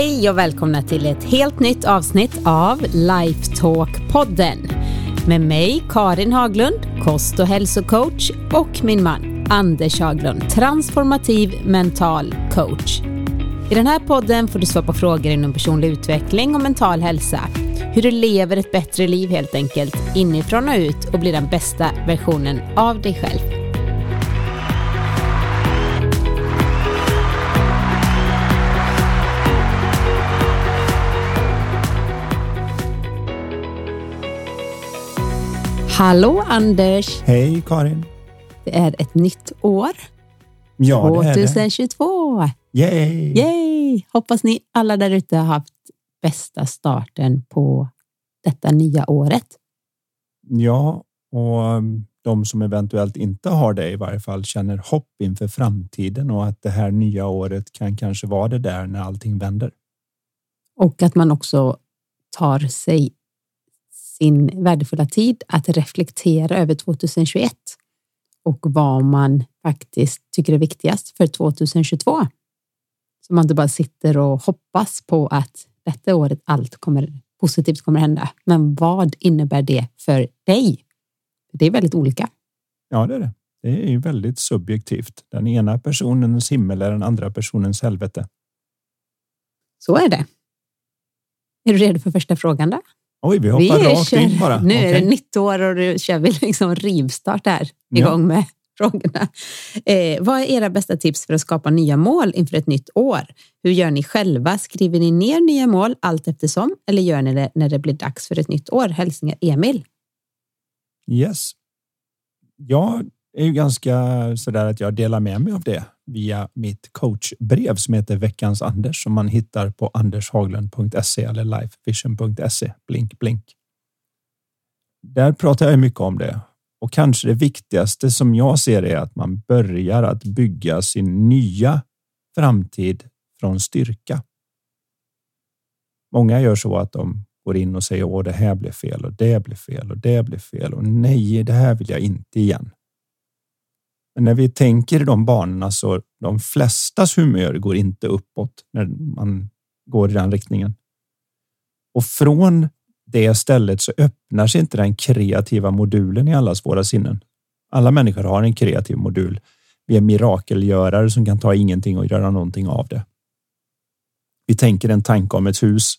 Hej och välkomna till ett helt nytt avsnitt av Lifetalk-podden med mig Karin Haglund, kost och hälsocoach och min man Anders Haglund, transformativ mental coach. I den här podden får du svara på frågor inom personlig utveckling och mental hälsa. Hur du lever ett bättre liv helt enkelt, inifrån och ut och blir den bästa versionen av dig själv. Hallå Anders! Hej Karin! Det är ett nytt år. Ja, det är det. 2022! Yay! Yay! Hoppas ni alla där ute har haft bästa starten på detta nya året. Ja, och um, de som eventuellt inte har det i varje fall känner hopp inför framtiden och att det här nya året kan kanske vara det där när allting vänder. Och att man också tar sig sin värdefulla tid att reflektera över 2021 och vad man faktiskt tycker är viktigast för 2022. Så man inte bara sitter och hoppas på att detta året allt kommer positivt kommer hända. Men vad innebär det för dig? Det är väldigt olika. Ja, det är det. Det är väldigt subjektivt. Den ena personens himmel är den andra personens helvete. Så är det. Är du redo för första frågan då? Oj, vi hoppar vi rakt kör, in bara. Nu är det nytt år och nu kör vi liksom rivstart här igång ja. med frågorna. Eh, vad är era bästa tips för att skapa nya mål inför ett nytt år? Hur gör ni själva? Skriver ni ner nya mål allt eftersom eller gör ni det när det blir dags för ett nytt år? Hälsningar Emil. Yes. Jag är ju ganska sådär att jag delar med mig av det via mitt coachbrev som heter Veckans Anders som man hittar på andershaglund.se eller lifevision.se. Blink, blink. Där pratar jag mycket om det och kanske det viktigaste som jag ser är att man börjar att bygga sin nya framtid från styrka. Många gör så att de går in och säger åh, det här blev fel och det blev fel och det blev fel och nej, det här vill jag inte igen. Men när vi tänker i de banorna så de flestas humör går inte uppåt när man går i den riktningen. Och från det stället så öppnar sig inte den kreativa modulen i allas våra sinnen. Alla människor har en kreativ modul. Vi är mirakelgörare som kan ta ingenting och göra någonting av det. Vi tänker en tanke om ett hus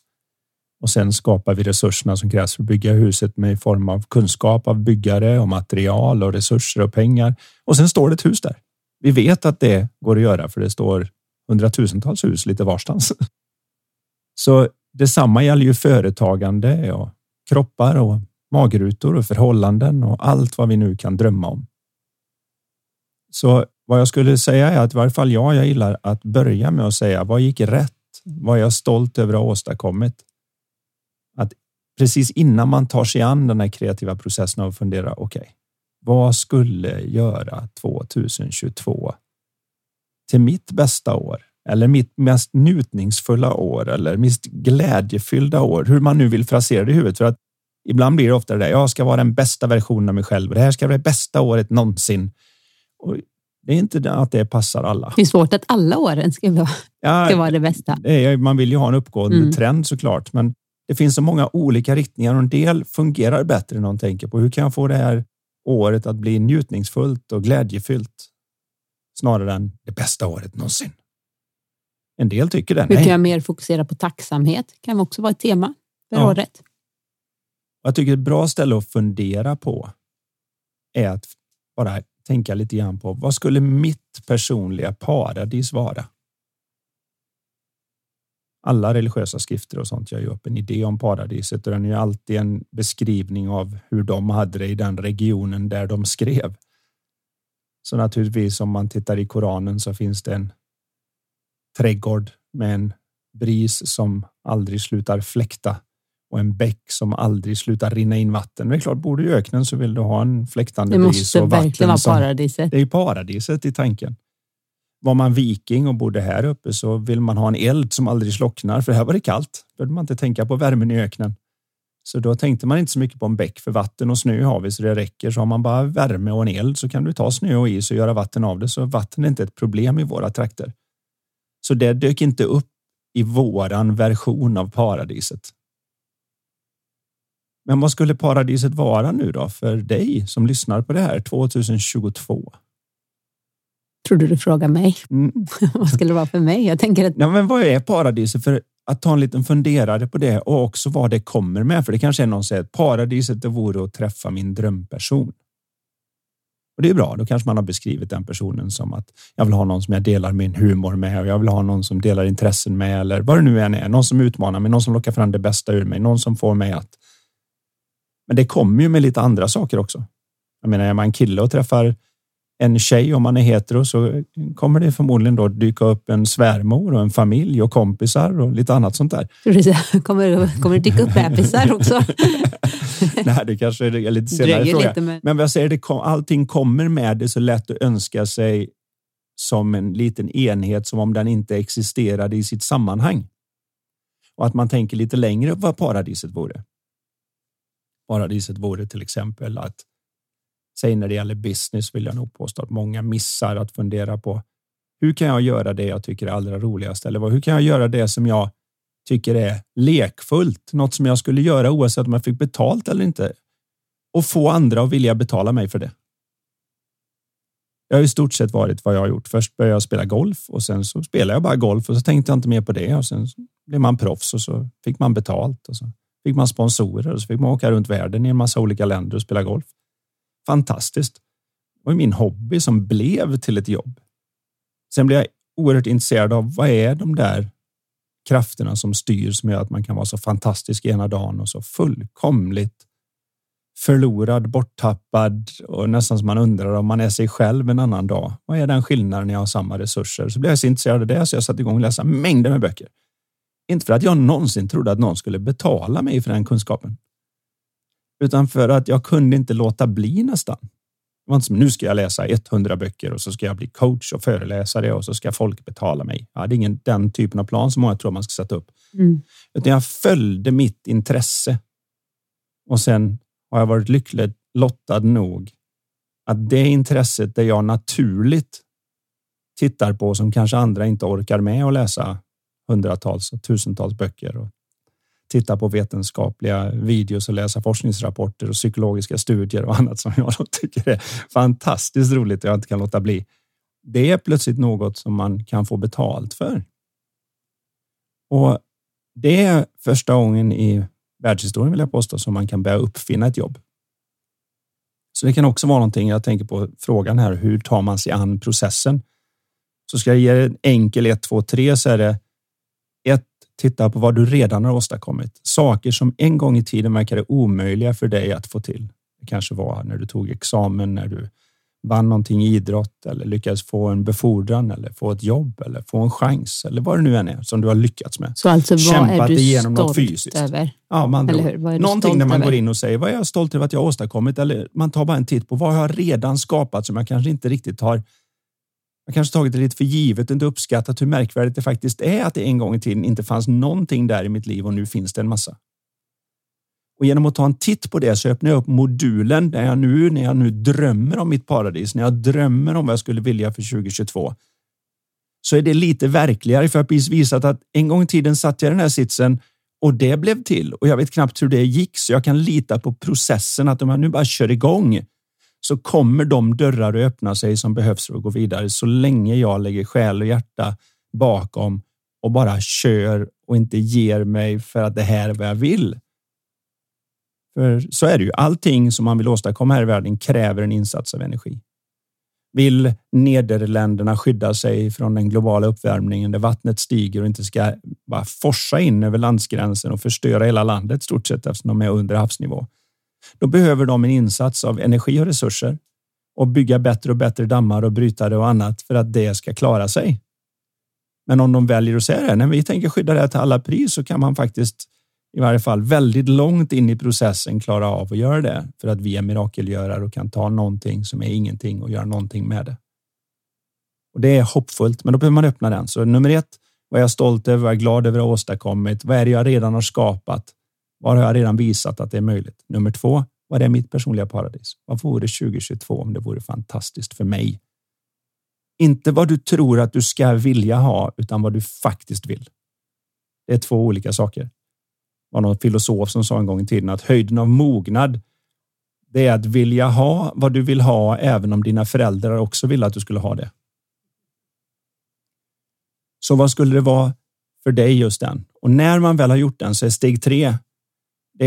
och sen skapar vi resurserna som krävs för att bygga huset med i form av kunskap av byggare och material och resurser och pengar. Och sen står det ett hus där. Vi vet att det går att göra för det står hundratusentals hus lite varstans. Så detsamma gäller ju företagande och kroppar och magrutor och förhållanden och allt vad vi nu kan drömma om. Så vad jag skulle säga är att i varje fall jag, jag gillar att börja med att säga vad gick rätt? Vad är jag stolt över att ha åstadkommit? Precis innan man tar sig an den här kreativa processen och fundera, okej, okay, vad skulle göra 2022 till mitt bästa år? Eller mitt mest njutningsfulla år eller mest glädjefyllda år, hur man nu vill frasera det i huvudet. För att ibland blir det ofta det där, jag ska vara den bästa versionen av mig själv och det här ska vara det bästa året någonsin. Och det är inte att det passar alla. Det är svårt att alla åren ska vara, ja, ska vara det bästa. Det är, man vill ju ha en uppgående mm. trend såklart, men det finns så många olika riktningar och en del fungerar bättre än någon tänker på. Hur kan jag få det här året att bli njutningsfullt och glädjefyllt snarare än det bästa året någonsin? En del tycker det. Hur kan jag mer fokusera på tacksamhet? Kan också vara ett tema för ja. året. Jag tycker ett bra ställe att fundera på är att bara tänka lite grann på vad skulle mitt personliga paradis vara? Alla religiösa skrifter och sånt gör ju upp en idé om paradiset och den är ju alltid en beskrivning av hur de hade det i den regionen där de skrev. Så naturligtvis om man tittar i Koranen så finns det en trädgård med en bris som aldrig slutar fläkta och en bäck som aldrig slutar rinna in vatten. Det är klart, bor du i öknen så vill du ha en fläktande bris och vatten. Det måste verkligen vara paradiset. Det är paradiset i tanken. Var man viking och bodde här uppe så vill man ha en eld som aldrig slocknar, för här var det kallt. Behövde man inte tänka på värmen i öknen. Så då tänkte man inte så mycket på en bäck för vatten och snö har vi så det räcker. Så har man bara värme och en eld så kan du ta snö och is och göra vatten av det. Så vatten är inte ett problem i våra trakter. Så det dök inte upp i våran version av paradiset. Men vad skulle paradiset vara nu då för dig som lyssnar på det här 2022? Tror du frågar mig? Mm. vad skulle det vara för mig? Jag tänker att... Ja, men vad är paradiset? För att ta en liten funderare på det och också vad det kommer med. För det kanske är någon som säger att paradiset det vore att träffa min drömperson. Och det är bra. Då kanske man har beskrivit den personen som att jag vill ha någon som jag delar min humor med och jag vill ha någon som delar intressen med eller vad det nu än är. Någon som utmanar mig, någon som lockar fram det bästa ur mig, någon som får mig att. Men det kommer ju med lite andra saker också. Jag menar, är man kille och träffar en tjej om man är hetero så kommer det förmodligen då dyka upp en svärmor och en familj och kompisar och lite annat sånt där. Kommer, kommer det dyka upp bebisar också? Nej, det kanske är lite senare fråga. Lite med... Men vad jag säger, det kom, allting kommer med det så lätt att önska sig som en liten enhet som om den inte existerade i sitt sammanhang. Och att man tänker lite längre vad paradiset vore. Paradiset vore till exempel att Säg när det gäller business vill jag nog påstå att många missar att fundera på hur kan jag göra det jag tycker är allra roligast? Eller hur kan jag göra det som jag tycker är lekfullt? Något som jag skulle göra oavsett om jag fick betalt eller inte och få andra att vilja betala mig för det. Det har i stort sett varit vad jag har gjort. Först började jag spela golf och sen så spelade jag bara golf och så tänkte jag inte mer på det och sen blev man proffs och så fick man betalt och så fick man sponsorer och så fick man åka runt världen i en massa olika länder och spela golf fantastiskt. Det var min hobby som blev till ett jobb. Sen blev jag oerhört intresserad av vad är de där krafterna som styr som gör att man kan vara så fantastisk ena dagen och så fullkomligt förlorad, borttappad och nästan som man undrar om man är sig själv en annan dag. Vad är den skillnaden när jag har samma resurser? Så blev jag så intresserad av det så jag satte igång och läsa mängder med böcker. Inte för att jag någonsin trodde att någon skulle betala mig för den kunskapen utan för att jag kunde inte låta bli nästan. Det var inte som nu ska jag läsa 100 böcker och så ska jag bli coach och föreläsare och så ska folk betala mig. Ja, det är ingen den typen av plan som många tror man ska sätta upp. Mm. Utan jag följde mitt intresse. Och sen har jag varit lyckligt lottad nog att det intresset där jag naturligt tittar på som kanske andra inte orkar med att läsa hundratals och tusentals böcker och titta på vetenskapliga videos och läsa forskningsrapporter och psykologiska studier och annat som jag tycker är fantastiskt roligt och jag inte kan låta bli. Det är plötsligt något som man kan få betalt för. Och det är första gången i världshistorien vill jag påstå som man kan börja uppfinna ett jobb. Så det kan också vara någonting. Jag tänker på frågan här. Hur tar man sig an processen? Så ska jag ge en enkel 1, 2, 3 så är det Titta på vad du redan har åstadkommit. Saker som en gång i tiden verkade omöjliga för dig att få till. Det kanske var när du tog examen, när du vann någonting i idrott eller lyckades få en befordran eller få ett jobb eller få en chans eller vad det nu än är som du har lyckats med. Så alltså vad Kämpat är du igenom stolt något fysiskt. över? Ja, man eller hur? Vad är någonting där man över? går in och säger vad är jag stolt över att jag har åstadkommit eller man tar bara en titt på vad jag har redan skapat som jag kanske inte riktigt har jag kanske tagit det lite för givet och inte uppskattat hur märkvärdigt det faktiskt är att det en gång i tiden inte fanns någonting där i mitt liv och nu finns det en massa. Och genom att ta en titt på det så öppnar jag upp modulen där jag nu, när jag nu drömmer om mitt paradis, när jag drömmer om vad jag skulle vilja för 2022, så är det lite verkligare för att precis visat att en gång i tiden satt jag i den här sitsen och det blev till och jag vet knappt hur det gick så jag kan lita på processen att om jag nu bara kör igång så kommer de dörrar att öppna sig som behövs för att gå vidare så länge jag lägger själ och hjärta bakom och bara kör och inte ger mig för att det här är vad jag vill. För så är det ju. Allting som man vill åstadkomma här i världen kräver en insats av energi. Vill Nederländerna skydda sig från den globala uppvärmningen där vattnet stiger och inte ska bara forsa in över landsgränsen och förstöra hela landet stort sett eftersom de är under havsnivå då behöver de en insats av energi och resurser och bygga bättre och bättre dammar och brytare och annat för att det ska klara sig. Men om de väljer att säga det, när vi tänker skydda det till alla pris så kan man faktiskt i varje fall väldigt långt in i processen klara av att göra det för att vi är mirakelgörare och kan ta någonting som är ingenting och göra någonting med det. Och det är hoppfullt, men då behöver man öppna den. Så nummer ett, vad är jag stolt över, vad är jag glad över att ha åstadkommit? Vad är det jag redan har skapat? Var har jag redan visat att det är möjligt? Nummer två, vad är mitt personliga paradis? Vad vore 2022 om det vore fantastiskt för mig? Inte vad du tror att du ska vilja ha, utan vad du faktiskt vill. Det är två olika saker. Det var någon filosof som sa en gång i tiden att höjden av mognad det är att vilja ha vad du vill ha även om dina föräldrar också ville att du skulle ha det. Så vad skulle det vara för dig just den? Och när man väl har gjort den så är steg tre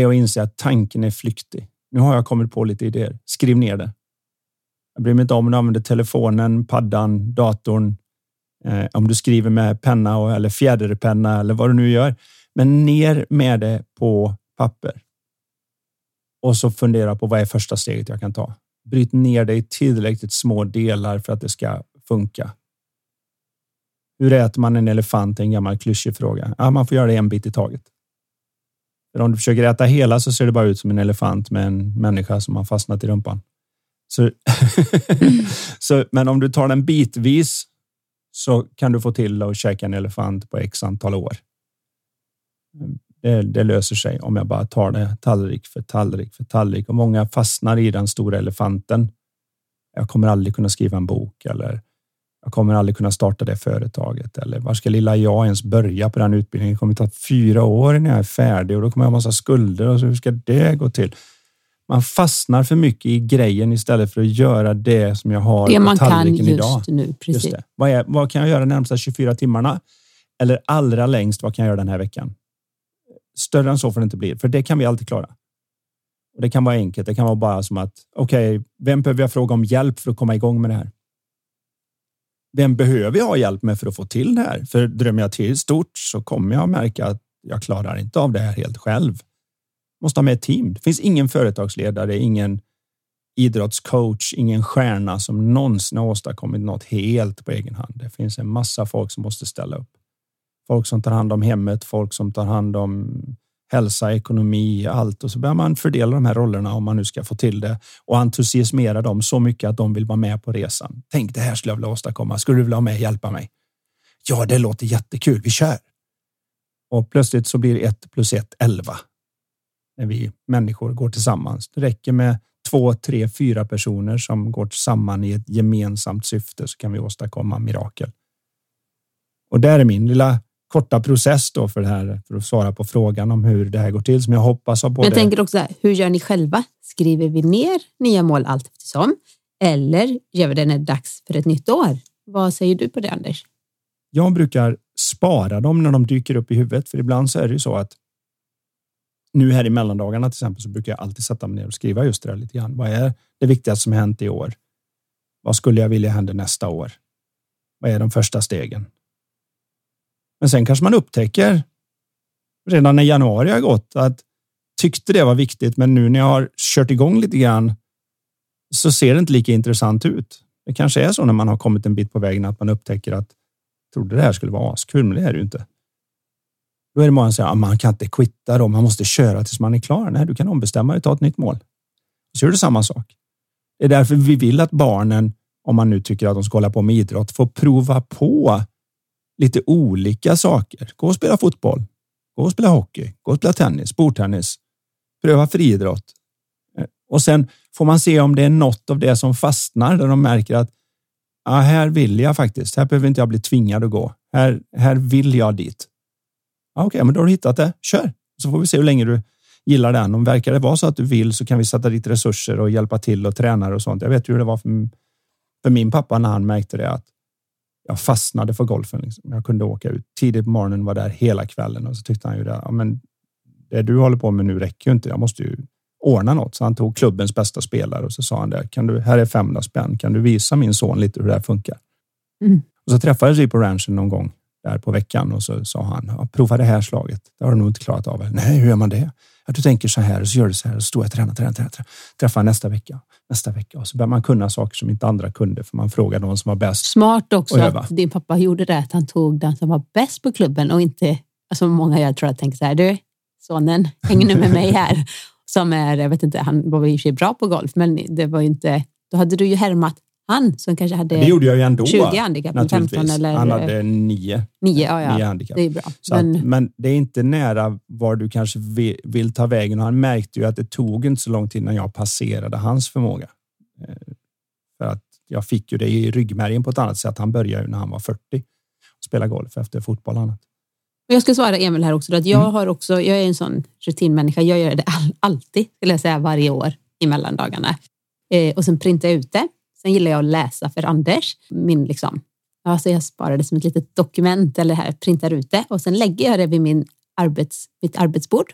är att inse att tanken är flyktig. Nu har jag kommit på lite idéer. Skriv ner det. Jag bryr mig inte om du använder telefonen, paddan, datorn, eh, om du skriver med penna och, eller fjäderpenna eller vad du nu gör. Men ner med det på papper. Och så fundera på vad är första steget jag kan ta? Bryt ner det i tillräckligt små delar för att det ska funka. Hur äter man en elefant? En gammal klyschig fråga. Ja, man får göra det en bit i taget. För om du försöker äta hela så ser det bara ut som en elefant med en människa som har fastnat i rumpan. Så, så, men om du tar den bitvis så kan du få till att käka en elefant på x antal år. Det, det, löser sig om jag bara tar det tallrik för tallrik för tallrik och många fastnar i den stora elefanten. Jag kommer aldrig kunna skriva en bok eller jag kommer aldrig kunna starta det företaget eller var ska lilla jag ens börja på den utbildningen? Det kommer ta fyra år innan jag är färdig och då kommer jag ha massa skulder och så hur ska det gå till? Man fastnar för mycket i grejen istället för att göra det som jag har det man kan just idag. nu. Precis. Just det. Vad, är, vad kan jag göra de närmsta 24 timmarna? Eller allra längst, vad kan jag göra den här veckan? Större än så får det inte bli, för det kan vi alltid klara. Och Det kan vara enkelt. Det kan vara bara som att okej, okay, vem behöver jag fråga om hjälp för att komma igång med det här? Vem behöver jag ha hjälp med för att få till det här? För drömmer jag till stort så kommer jag märka att jag klarar inte av det här helt själv. Måste ha med ett team. Det finns ingen företagsledare, ingen idrottscoach, ingen stjärna som någonsin har åstadkommit något helt på egen hand. Det finns en massa folk som måste ställa upp. Folk som tar hand om hemmet, folk som tar hand om hälsa, ekonomi, allt och så börjar man fördela de här rollerna om man nu ska få till det och entusiasmera dem så mycket att de vill vara med på resan. Tänk, det här skulle jag vilja åstadkomma. Skulle du vilja vara med och hjälpa mig? Ja, det låter jättekul. Vi kör. Och plötsligt så blir ett plus ett elva. När vi människor går tillsammans. Det räcker med två, tre, fyra personer som går samman i ett gemensamt syfte så kan vi åstadkomma mirakel. Och där är min lilla korta process då för det här för att svara på frågan om hur det här går till som jag hoppas har både. Jag tänker också här, hur gör ni själva? Skriver vi ner nya mål allt eftersom? Eller gör vi det när det är dags för ett nytt år? Vad säger du på det Anders? Jag brukar spara dem när de dyker upp i huvudet, för ibland så är det ju så att nu här i mellandagarna till exempel så brukar jag alltid sätta mig ner och skriva just det där lite grann. Vad är det viktigaste som hänt i år? Vad skulle jag vilja hända nästa år? Vad är de första stegen? Men sen kanske man upptäcker redan när januari har gått att tyckte det var viktigt, men nu när jag har kört igång lite grann så ser det inte lika intressant ut. Det kanske är så när man har kommit en bit på vägen att man upptäcker att trodde det här skulle vara askul, men det är det ju inte. Då är det många som säger att man kan inte quitta då, man måste köra tills man är klar. Nej, du kan ombestämma dig, ta ett nytt mål. Så gör du samma sak. Det är därför vi vill att barnen, om man nu tycker att de ska hålla på med idrott, får prova på lite olika saker. Gå och spela fotboll, gå och spela hockey, gå och spela tennis, bordtennis, pröva friidrott. Eh, och sen får man se om det är något av det som fastnar där de märker att ah, här vill jag faktiskt. Här behöver inte jag bli tvingad att gå. Här, här vill jag dit. Ah, Okej, okay, men då har du hittat det. Kör så får vi se hur länge du gillar den. Om verkar det vara så att du vill så kan vi sätta dit resurser och hjälpa till och tränare och sånt. Jag vet hur det var för, för min pappa när han märkte det att jag fastnade för golfen. Liksom. Jag kunde åka ut tidigt på morgonen, var där hela kvällen och så tyckte han ju det. Ja, men det du håller på med nu räcker ju inte. Jag måste ju ordna något. Så han tog klubbens bästa spelare och så sa han det. Kan du, här är 500 spänn. Kan du visa min son lite hur det här funkar? Mm. Och så träffades vi på ranchen någon gång där på veckan och så sa han, prova det här slaget. Det har du nog inte klarat av. Nej, hur gör man det? Att du tänker så här och så gör du så här och så står jag och tränar, tränar, tränar, tränar. Träffar nästa vecka, nästa vecka och så börjar man kunna saker som inte andra kunde för man frågar någon som var bäst. Smart också att din pappa gjorde det, att han tog den som var bäst på klubben och inte, alltså många jag tror att tänker så här, du sonen, häng nu med mig här. Som är, jag vet inte, han var i och för sig bra på golf, men det var inte, då hade du ju härmat han som kanske hade det gjorde jag ju ändå, 20 handikapp, 15 eller... Han hade nio, nio, ja, ja. nio handikapp. Det är bra. Men... Att, men... det är inte nära var du kanske vill, vill, ta vägen och han märkte ju att det tog inte så lång tid innan jag passerade hans förmåga. Eh, för att jag fick ju det i ryggmärgen på ett annat sätt. Han började ju när han var 40 och spela golf efter fotboll och annat. Jag ska svara Emil här också. Att jag, Mm. har också, jag är en sån rutinmänniska. Jag gör det all, alltid, skulle jag säga, varje år i mellandagarna. Eh, och sen printar jag ut det. Sen gillar jag att läsa för Anders. Min liksom, alltså jag sparar det som ett litet dokument eller här, printar ut det och sen lägger jag det vid min arbets, mitt arbetsbord.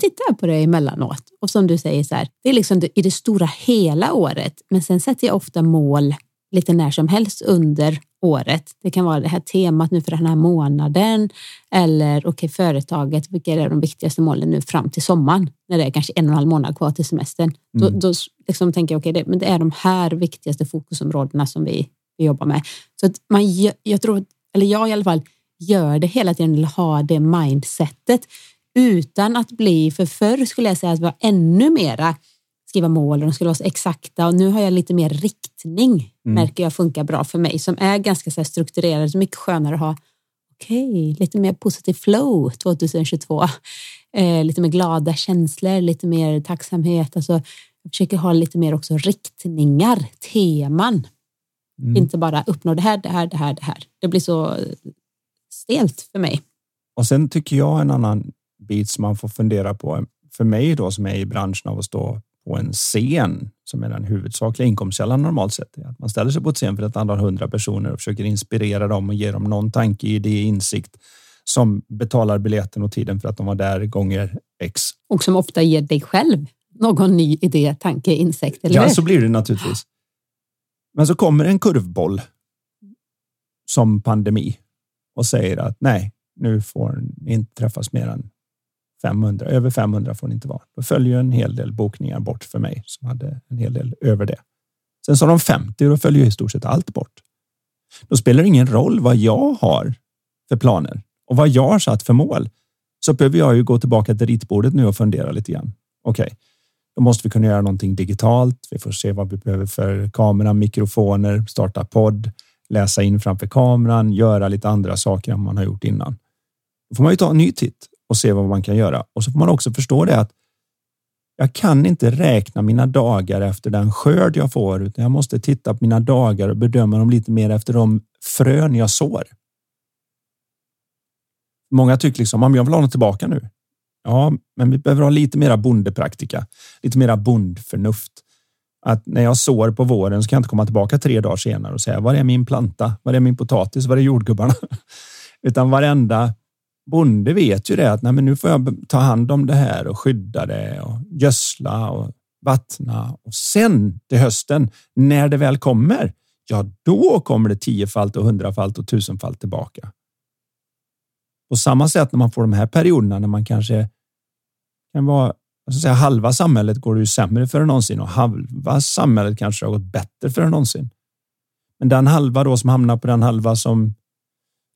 Tittar jag på det emellanåt och som du säger så här, det är liksom i det stora hela året. Men sen sätter jag ofta mål lite när som helst under året. Det kan vara det här temat nu för den här månaden eller okej, okay, företaget, vilka är de viktigaste målen nu fram till sommaren när det är kanske en och en halv månad kvar till semestern. Mm. Då, då liksom tänker jag okej, okay, det, men det är de här viktigaste fokusområdena som vi, vi jobbar med. Så att man, jag tror, eller jag i alla fall, gör det hela tiden, eller har det mindsetet utan att bli, för förr skulle jag säga att det var ännu mera skriva mål och de skulle vara så exakta och nu har jag lite mer riktning mm. märker jag funkar bra för mig som är ganska så strukturerad. Så mycket skönare att ha okej, okay, lite mer positiv flow 2022. Eh, lite mer glada känslor, lite mer tacksamhet. Alltså, jag försöker ha lite mer också riktningar, teman. Mm. Inte bara uppnå det här, det här, det här, det här. Det blir så stelt för mig. Och sen tycker jag en annan bit som man får fundera på. För mig då som är i branschen av att stå på en scen som är den huvudsakliga inkomstkällan normalt sett. Att man ställer sig på ett scen för ett antal hundra personer och försöker inspirera dem och ge dem någon tanke, idé, insikt som betalar biljetten och tiden för att de var där gånger X. Och som ofta ger dig själv någon ny idé, tanke, insikt. Eller ja, så blir det naturligtvis. Men så kommer en kurvboll som pandemi och säger att nej, nu får ni inte träffas mer än 500. Över 500 får det inte vara. Då följer en hel del bokningar bort för mig som hade en hel del över det. Sen sa de 50 och då följer i stort sett allt bort. Då spelar det ingen roll vad jag har för planer och vad jag har satt för mål. Så behöver jag ju gå tillbaka till ritbordet nu och fundera lite grann. Okej, okay. då måste vi kunna göra någonting digitalt. Vi får se vad vi behöver för kamera, mikrofoner, starta podd, läsa in framför kameran, göra lite andra saker än man har gjort innan. Då får man ju ta en ny titt och se vad man kan göra. Och så får man också förstå det att jag kan inte räkna mina dagar efter den skörd jag får, utan jag måste titta på mina dagar och bedöma dem lite mer efter de frön jag sår. Många tycker liksom, om jag vill ha något tillbaka nu. Ja, men vi behöver ha lite mera bondepraktika, lite mera bondförnuft. Att när jag sår på våren så kan jag inte komma tillbaka tre dagar senare och säga var är min planta? Var är min potatis? Var är jordgubbarna? Utan varenda bonde vet ju det att nej, men nu får jag ta hand om det här och skydda det och gödsla och vattna och sen till hösten när det väl kommer, ja, då kommer det tiofalt och hundrafalt och tusenfalt tillbaka. På samma sätt när man får de här perioderna när man kanske kan vara jag säga, halva samhället går det ju sämre för än någonsin och halva samhället kanske har gått bättre för än någonsin. Men den halva då som hamnar på den halva som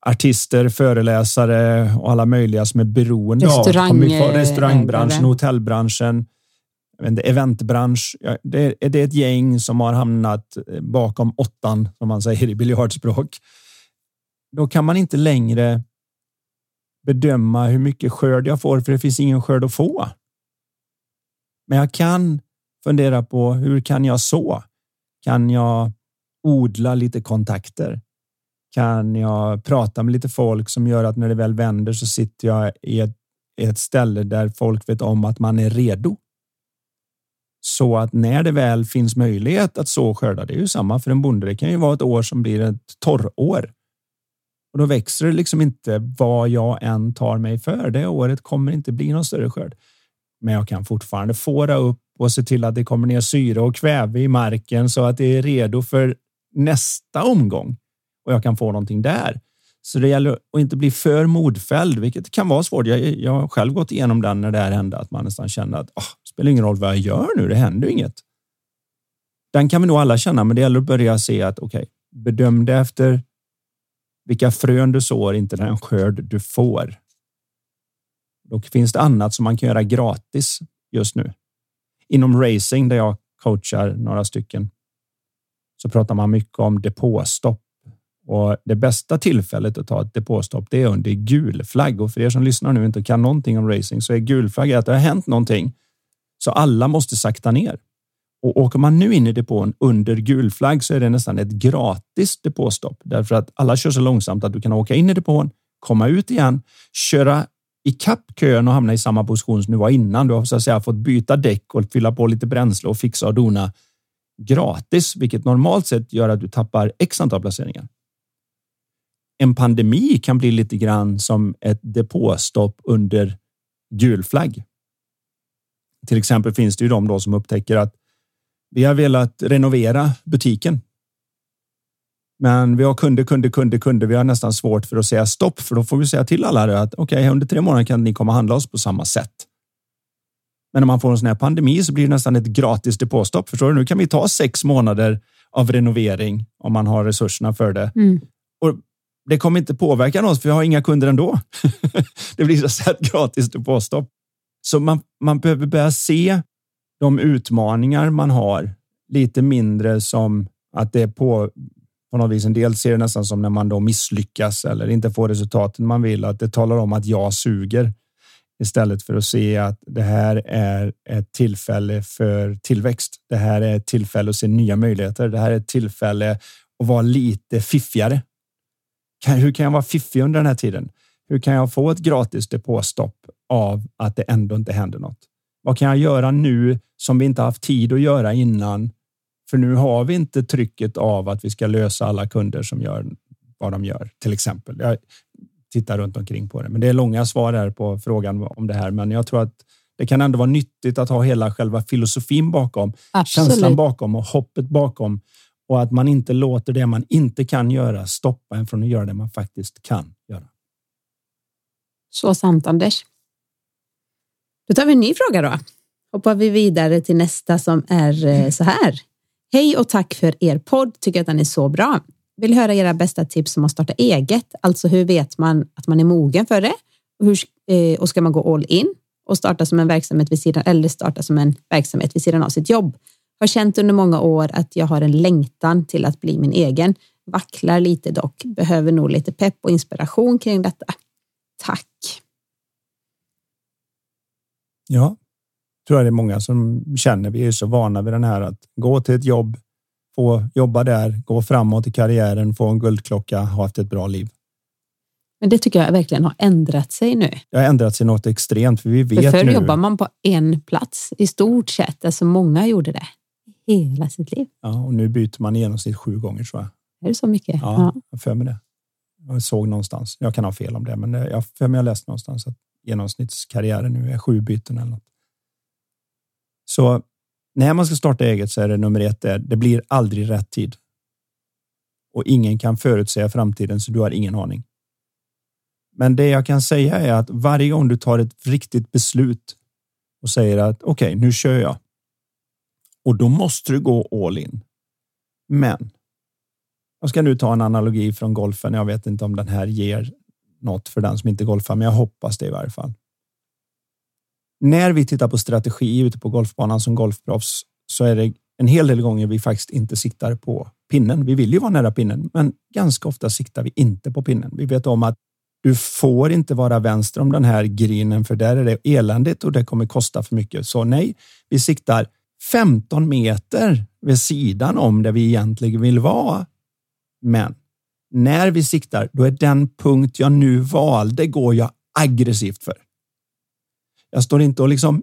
artister, föreläsare och alla möjliga som är beroende Restaurang, av restaurangbranschen, hotellbranschen, eventbransch. Det är, det är ett gäng som har hamnat bakom åttan, som man säger i biljardspråk. Då kan man inte längre bedöma hur mycket skörd jag får, för det finns ingen skörd att få. Men jag kan fundera på hur kan jag så? Kan jag odla lite kontakter? Kan jag prata med lite folk som gör att när det väl vänder så sitter jag i ett, i ett ställe där folk vet om att man är redo. Så att när det väl finns möjlighet att så skörda, det är ju samma för en bonde. Det kan ju vara ett år som blir ett torrår. Och då växer det liksom inte vad jag än tar mig för. Det året kommer inte bli någon större skörd. Men jag kan fortfarande fåra upp och se till att det kommer ner syre och kväve i marken så att det är redo för nästa omgång och jag kan få någonting där. Så det gäller att inte bli för modfälld, vilket kan vara svårt. Jag, jag har själv gått igenom den när det här hände, att man nästan kände att oh, det spelar ingen roll vad jag gör nu, det händer inget. Den kan vi nog alla känna, men det gäller att börja se att okej, okay, bedöm det efter vilka frön du sår, inte den skörd du får. Då finns det annat som man kan göra gratis just nu. Inom racing där jag coachar några stycken så pratar man mycket om depåstopp och det bästa tillfället att ta ett depåstopp, det är under gul flagg. Och för er som lyssnar nu och inte kan någonting om racing så är gul flagg att det har hänt någonting. Så alla måste sakta ner. Och åker man nu in i depån under gul flagg så är det nästan ett gratis depåstopp därför att alla kör så långsamt att du kan åka in i depån, komma ut igen, köra i kapp kön och hamna i samma position som du var innan. Du har så att säga fått byta däck och fylla på lite bränsle och fixa och dona gratis, vilket normalt sett gör att du tappar x antal placeringar. En pandemi kan bli lite grann som ett depåstopp under gul flagg. Till exempel finns det ju de då som upptäcker att vi har velat renovera butiken. Men vi har kunder, kunder, kunder, kunder. Vi har nästan svårt för att säga stopp, för då får vi säga till alla att okej, okay, under tre månader kan ni komma och handla oss på samma sätt. Men om man får en sån här pandemi så blir det nästan ett gratis depåstopp. Förstår du? Nu kan vi ta sex månader av renovering om man har resurserna för det. Mm. Och det kommer inte påverka oss, för vi har inga kunder ändå. det blir så ett gratis depåstopp. Så man, man behöver börja se de utmaningar man har lite mindre som att det är på på något vis. En del ser det nästan som när man då misslyckas eller inte får resultaten man vill, att det talar om att jag suger istället för att se att det här är ett tillfälle för tillväxt. Det här är ett tillfälle att se nya möjligheter. Det här är ett tillfälle att vara lite fiffigare. Hur kan jag vara fiffig under den här tiden? Hur kan jag få ett gratis depåstopp av att det ändå inte händer något? Vad kan jag göra nu som vi inte haft tid att göra innan? För nu har vi inte trycket av att vi ska lösa alla kunder som gör vad de gör, till exempel. Jag tittar runt omkring på det, men det är långa svar här på frågan om det här. Men jag tror att det kan ändå vara nyttigt att ha hela själva filosofin bakom, Absolut. känslan bakom och hoppet bakom och att man inte låter det man inte kan göra stoppa en från att göra det man faktiskt kan göra. Så sant, Anders. Då tar vi en ny fråga då. Hoppar vi vidare till nästa som är eh, så här. Hej och tack för er podd. Tycker att den är så bra. Vill höra era bästa tips om att starta eget. Alltså hur vet man att man är mogen för det? Och, hur, eh, och ska man gå all in och starta som en verksamhet vid sidan eller starta som en verksamhet vid sidan av sitt jobb? Har känt under många år att jag har en längtan till att bli min egen. Vacklar lite dock. Behöver nog lite pepp och inspiration kring detta. Tack. Ja, tror jag det är många som känner. Vi är så vana vid den här att gå till ett jobb, få jobba där, gå framåt i karriären, få en guldklocka, ha haft ett bra liv. Men det tycker jag verkligen har ändrat sig nu. Det har ändrat sig något extremt, för vi vet för förr nu. jobbar man på en plats i stort sett. Alltså många gjorde det hela sitt liv. Ja, och nu byter man i genomsnitt sju gånger tror jag. Är det så mycket? Ja, ja. jag för mig det. Jag såg någonstans. Jag kan ha fel om det, men jag för mig jag läst någonstans att genomsnittskarriären nu är sju byten eller något. Så när man ska starta eget så är det nummer ett där. Det blir aldrig rätt tid. Och ingen kan förutsäga framtiden så du har ingen aning. Men det jag kan säga är att varje gång du tar ett riktigt beslut och säger att okej, okay, nu kör jag. Och då måste du gå all in. Men. Jag ska nu ta en analogi från golfen. Jag vet inte om den här ger något för den som inte golfar, men jag hoppas det i varje fall när vi tittar på strategi ute på golfbanan som golfproffs så är det en hel del gånger vi faktiskt inte siktar på pinnen. Vi vill ju vara nära pinnen, men ganska ofta siktar vi inte på pinnen. Vi vet om att du får inte vara vänster om den här grinen för där är det eländigt och det kommer kosta för mycket. Så nej, vi siktar 15 meter vid sidan om där vi egentligen vill vara. Men när vi siktar, då är den punkt jag nu valde går jag aggressivt för. Jag står inte och liksom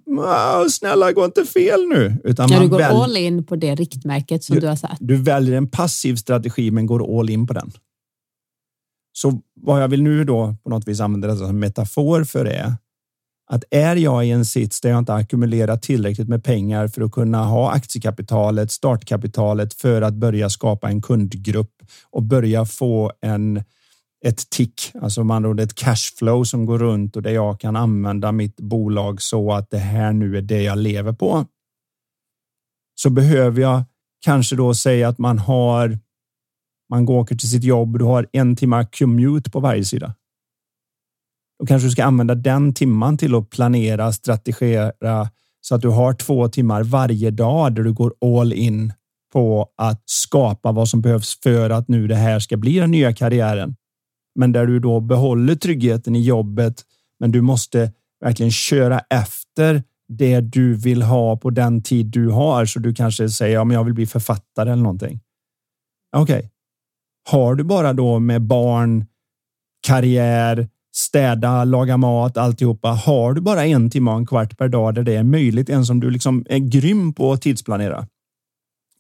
snälla gå inte fel nu. Utan ja, man du går väl... all in på det riktmärket som du, du har satt. Du väljer en passiv strategi men går all in på den. Så vad jag vill nu då på något vis använda det som metafor för är att är jag i en sits där jag inte ackumulerat tillräckligt med pengar för att kunna ha aktiekapitalet, startkapitalet för att börja skapa en kundgrupp och börja få en ett tick, alltså man ett cashflow som går runt och där jag kan använda mitt bolag så att det här nu är det jag lever på. Så behöver jag kanske då säga att man har. Man går till sitt jobb. Du har en timme commute på varje sida. Då kanske du ska använda den timman till att planera, strategera så att du har två timmar varje dag där du går all in på att skapa vad som behövs för att nu det här ska bli den nya karriären men där du då behåller tryggheten i jobbet. Men du måste verkligen köra efter det du vill ha på den tid du har. Så du kanske säger om ja, jag vill bli författare eller någonting. Okej, okay. har du bara då med barn, karriär, städa, laga mat, alltihopa. Har du bara en timme och en kvart per dag där det är möjligt, en som du liksom är grym på att tidsplanera,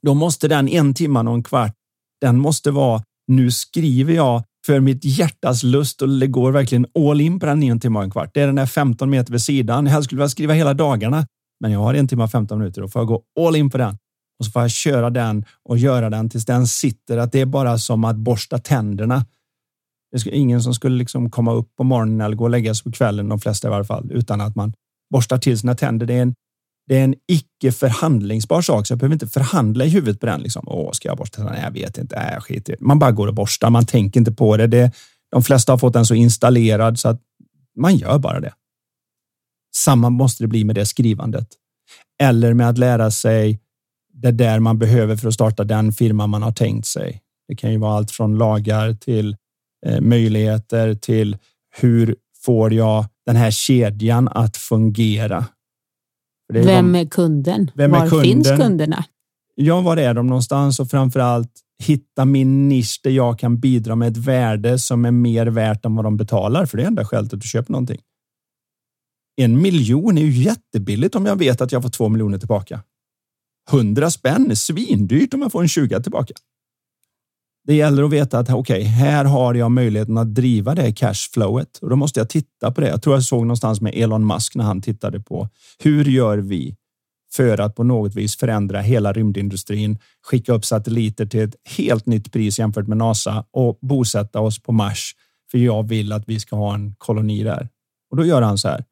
då måste den en timme och en kvart, den måste vara nu skriver jag för mitt hjärtas lust och det går verkligen all in på den en timme och en kvart. Det är den där 15 meter vid sidan. Jag skulle vilja skriva hela dagarna, men jag har en timme och 15 minuter. Då får jag gå all in på den och så får jag köra den och göra den tills den sitter. Att det är bara som att borsta tänderna. Det är ingen som skulle liksom komma upp på morgonen eller gå och lägga sig på kvällen, de flesta i varje fall, utan att man borstar till sina tänder. Det är en, det är en icke förhandlingsbar sak, så jag behöver inte förhandla i huvudet på den. Liksom. Åh, ska jag borsta tänderna? Jag vet inte. Äh, skit i. Man bara går och borstar. Man tänker inte på det. det. De flesta har fått den så installerad så att man gör bara det. Samma måste det bli med det skrivandet. Eller med att lära sig det där man behöver för att starta den firma man har tänkt sig. Det kan ju vara allt från lagar till möjligheter till hur får jag den här kedjan att fungera? Är vem de, är kunden? Vem var är kunden? finns kunderna? Ja, var är de någonstans och framför allt hitta min nisch där jag kan bidra med ett värde som är mer värt än vad de betalar. För det är enda skälet att du köper någonting. En miljon är ju jättebilligt om jag vet att jag får två miljoner tillbaka. Hundra spänn är svindyrt om jag får en 20 tillbaka. Det gäller att veta att okej, okay, här har jag möjligheten att driva det cashflowet och då måste jag titta på det. Jag tror jag såg någonstans med Elon Musk när han tittade på hur gör vi för att på något vis förändra hela rymdindustrin, skicka upp satelliter till ett helt nytt pris jämfört med NASA och bosätta oss på Mars. För jag vill att vi ska ha en koloni där. Och då gör han så här.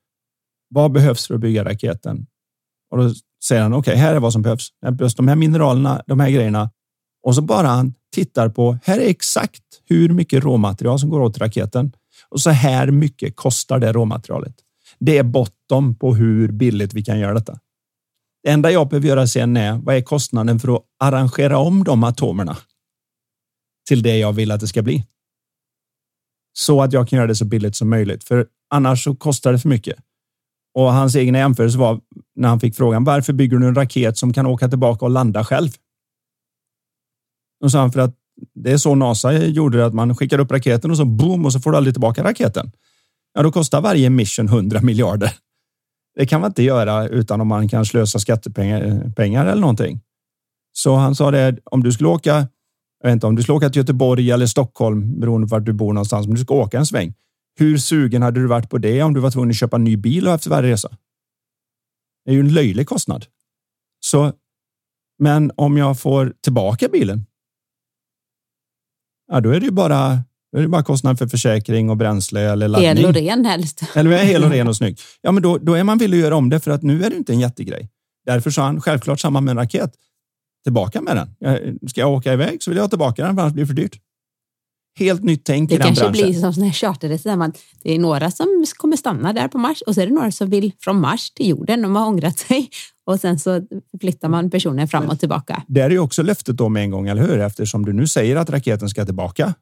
Vad behövs för att bygga raketen? Och då säger han okej, okay, här är vad som behövs. Det behövs de här mineralerna, de här grejerna. Och så bara han tittar på, här är exakt hur mycket råmaterial som går åt raketen. Och så här mycket kostar det råmaterialet. Det är botten på hur billigt vi kan göra detta. Det enda jag behöver göra sen är, vad är kostnaden för att arrangera om de atomerna till det jag vill att det ska bli? Så att jag kan göra det så billigt som möjligt, för annars så kostar det för mycket. Och hans egna jämförelse var när han fick frågan varför bygger du en raket som kan åka tillbaka och landa själv? Och sa han för att det är så NASA gjorde det att man skickar upp raketen och så boom och så får du aldrig tillbaka raketen. Ja, då kostar varje mission 100 miljarder. Det kan man inte göra utan om man kan slösa skattepengar pengar eller någonting. Så han sa det om du skulle åka. Jag vet inte om du skulle åka till Göteborg eller Stockholm beroende på var du bor någonstans, men du ska åka en sväng. Hur sugen hade du varit på det om du var tvungen att köpa en ny bil efter varje resa? Det är ju en löjlig kostnad. Så, men om jag får tillbaka bilen. Ja, då är det ju bara då är det bara kostnad för försäkring och bränsle eller laddning. Hel och ren helst. Eller hel och ren och snygg. Ja, men då, då är man villig att göra om det för att nu är det inte en jättegrej. Därför sa han självklart samma med en raket. Tillbaka med den. Ska jag åka iväg så vill jag ha tillbaka den, för annars blir det för dyrt helt nytt tänk det i den branschen. Det kanske blir som sådana här charterresor man, det är några som kommer stanna där på Mars och så är det några som vill från Mars till jorden. De har ångrat sig och sen så flyttar man personen fram och tillbaka. Det är ju också löftet då med en gång, eller hur? Eftersom du nu säger att raketen ska tillbaka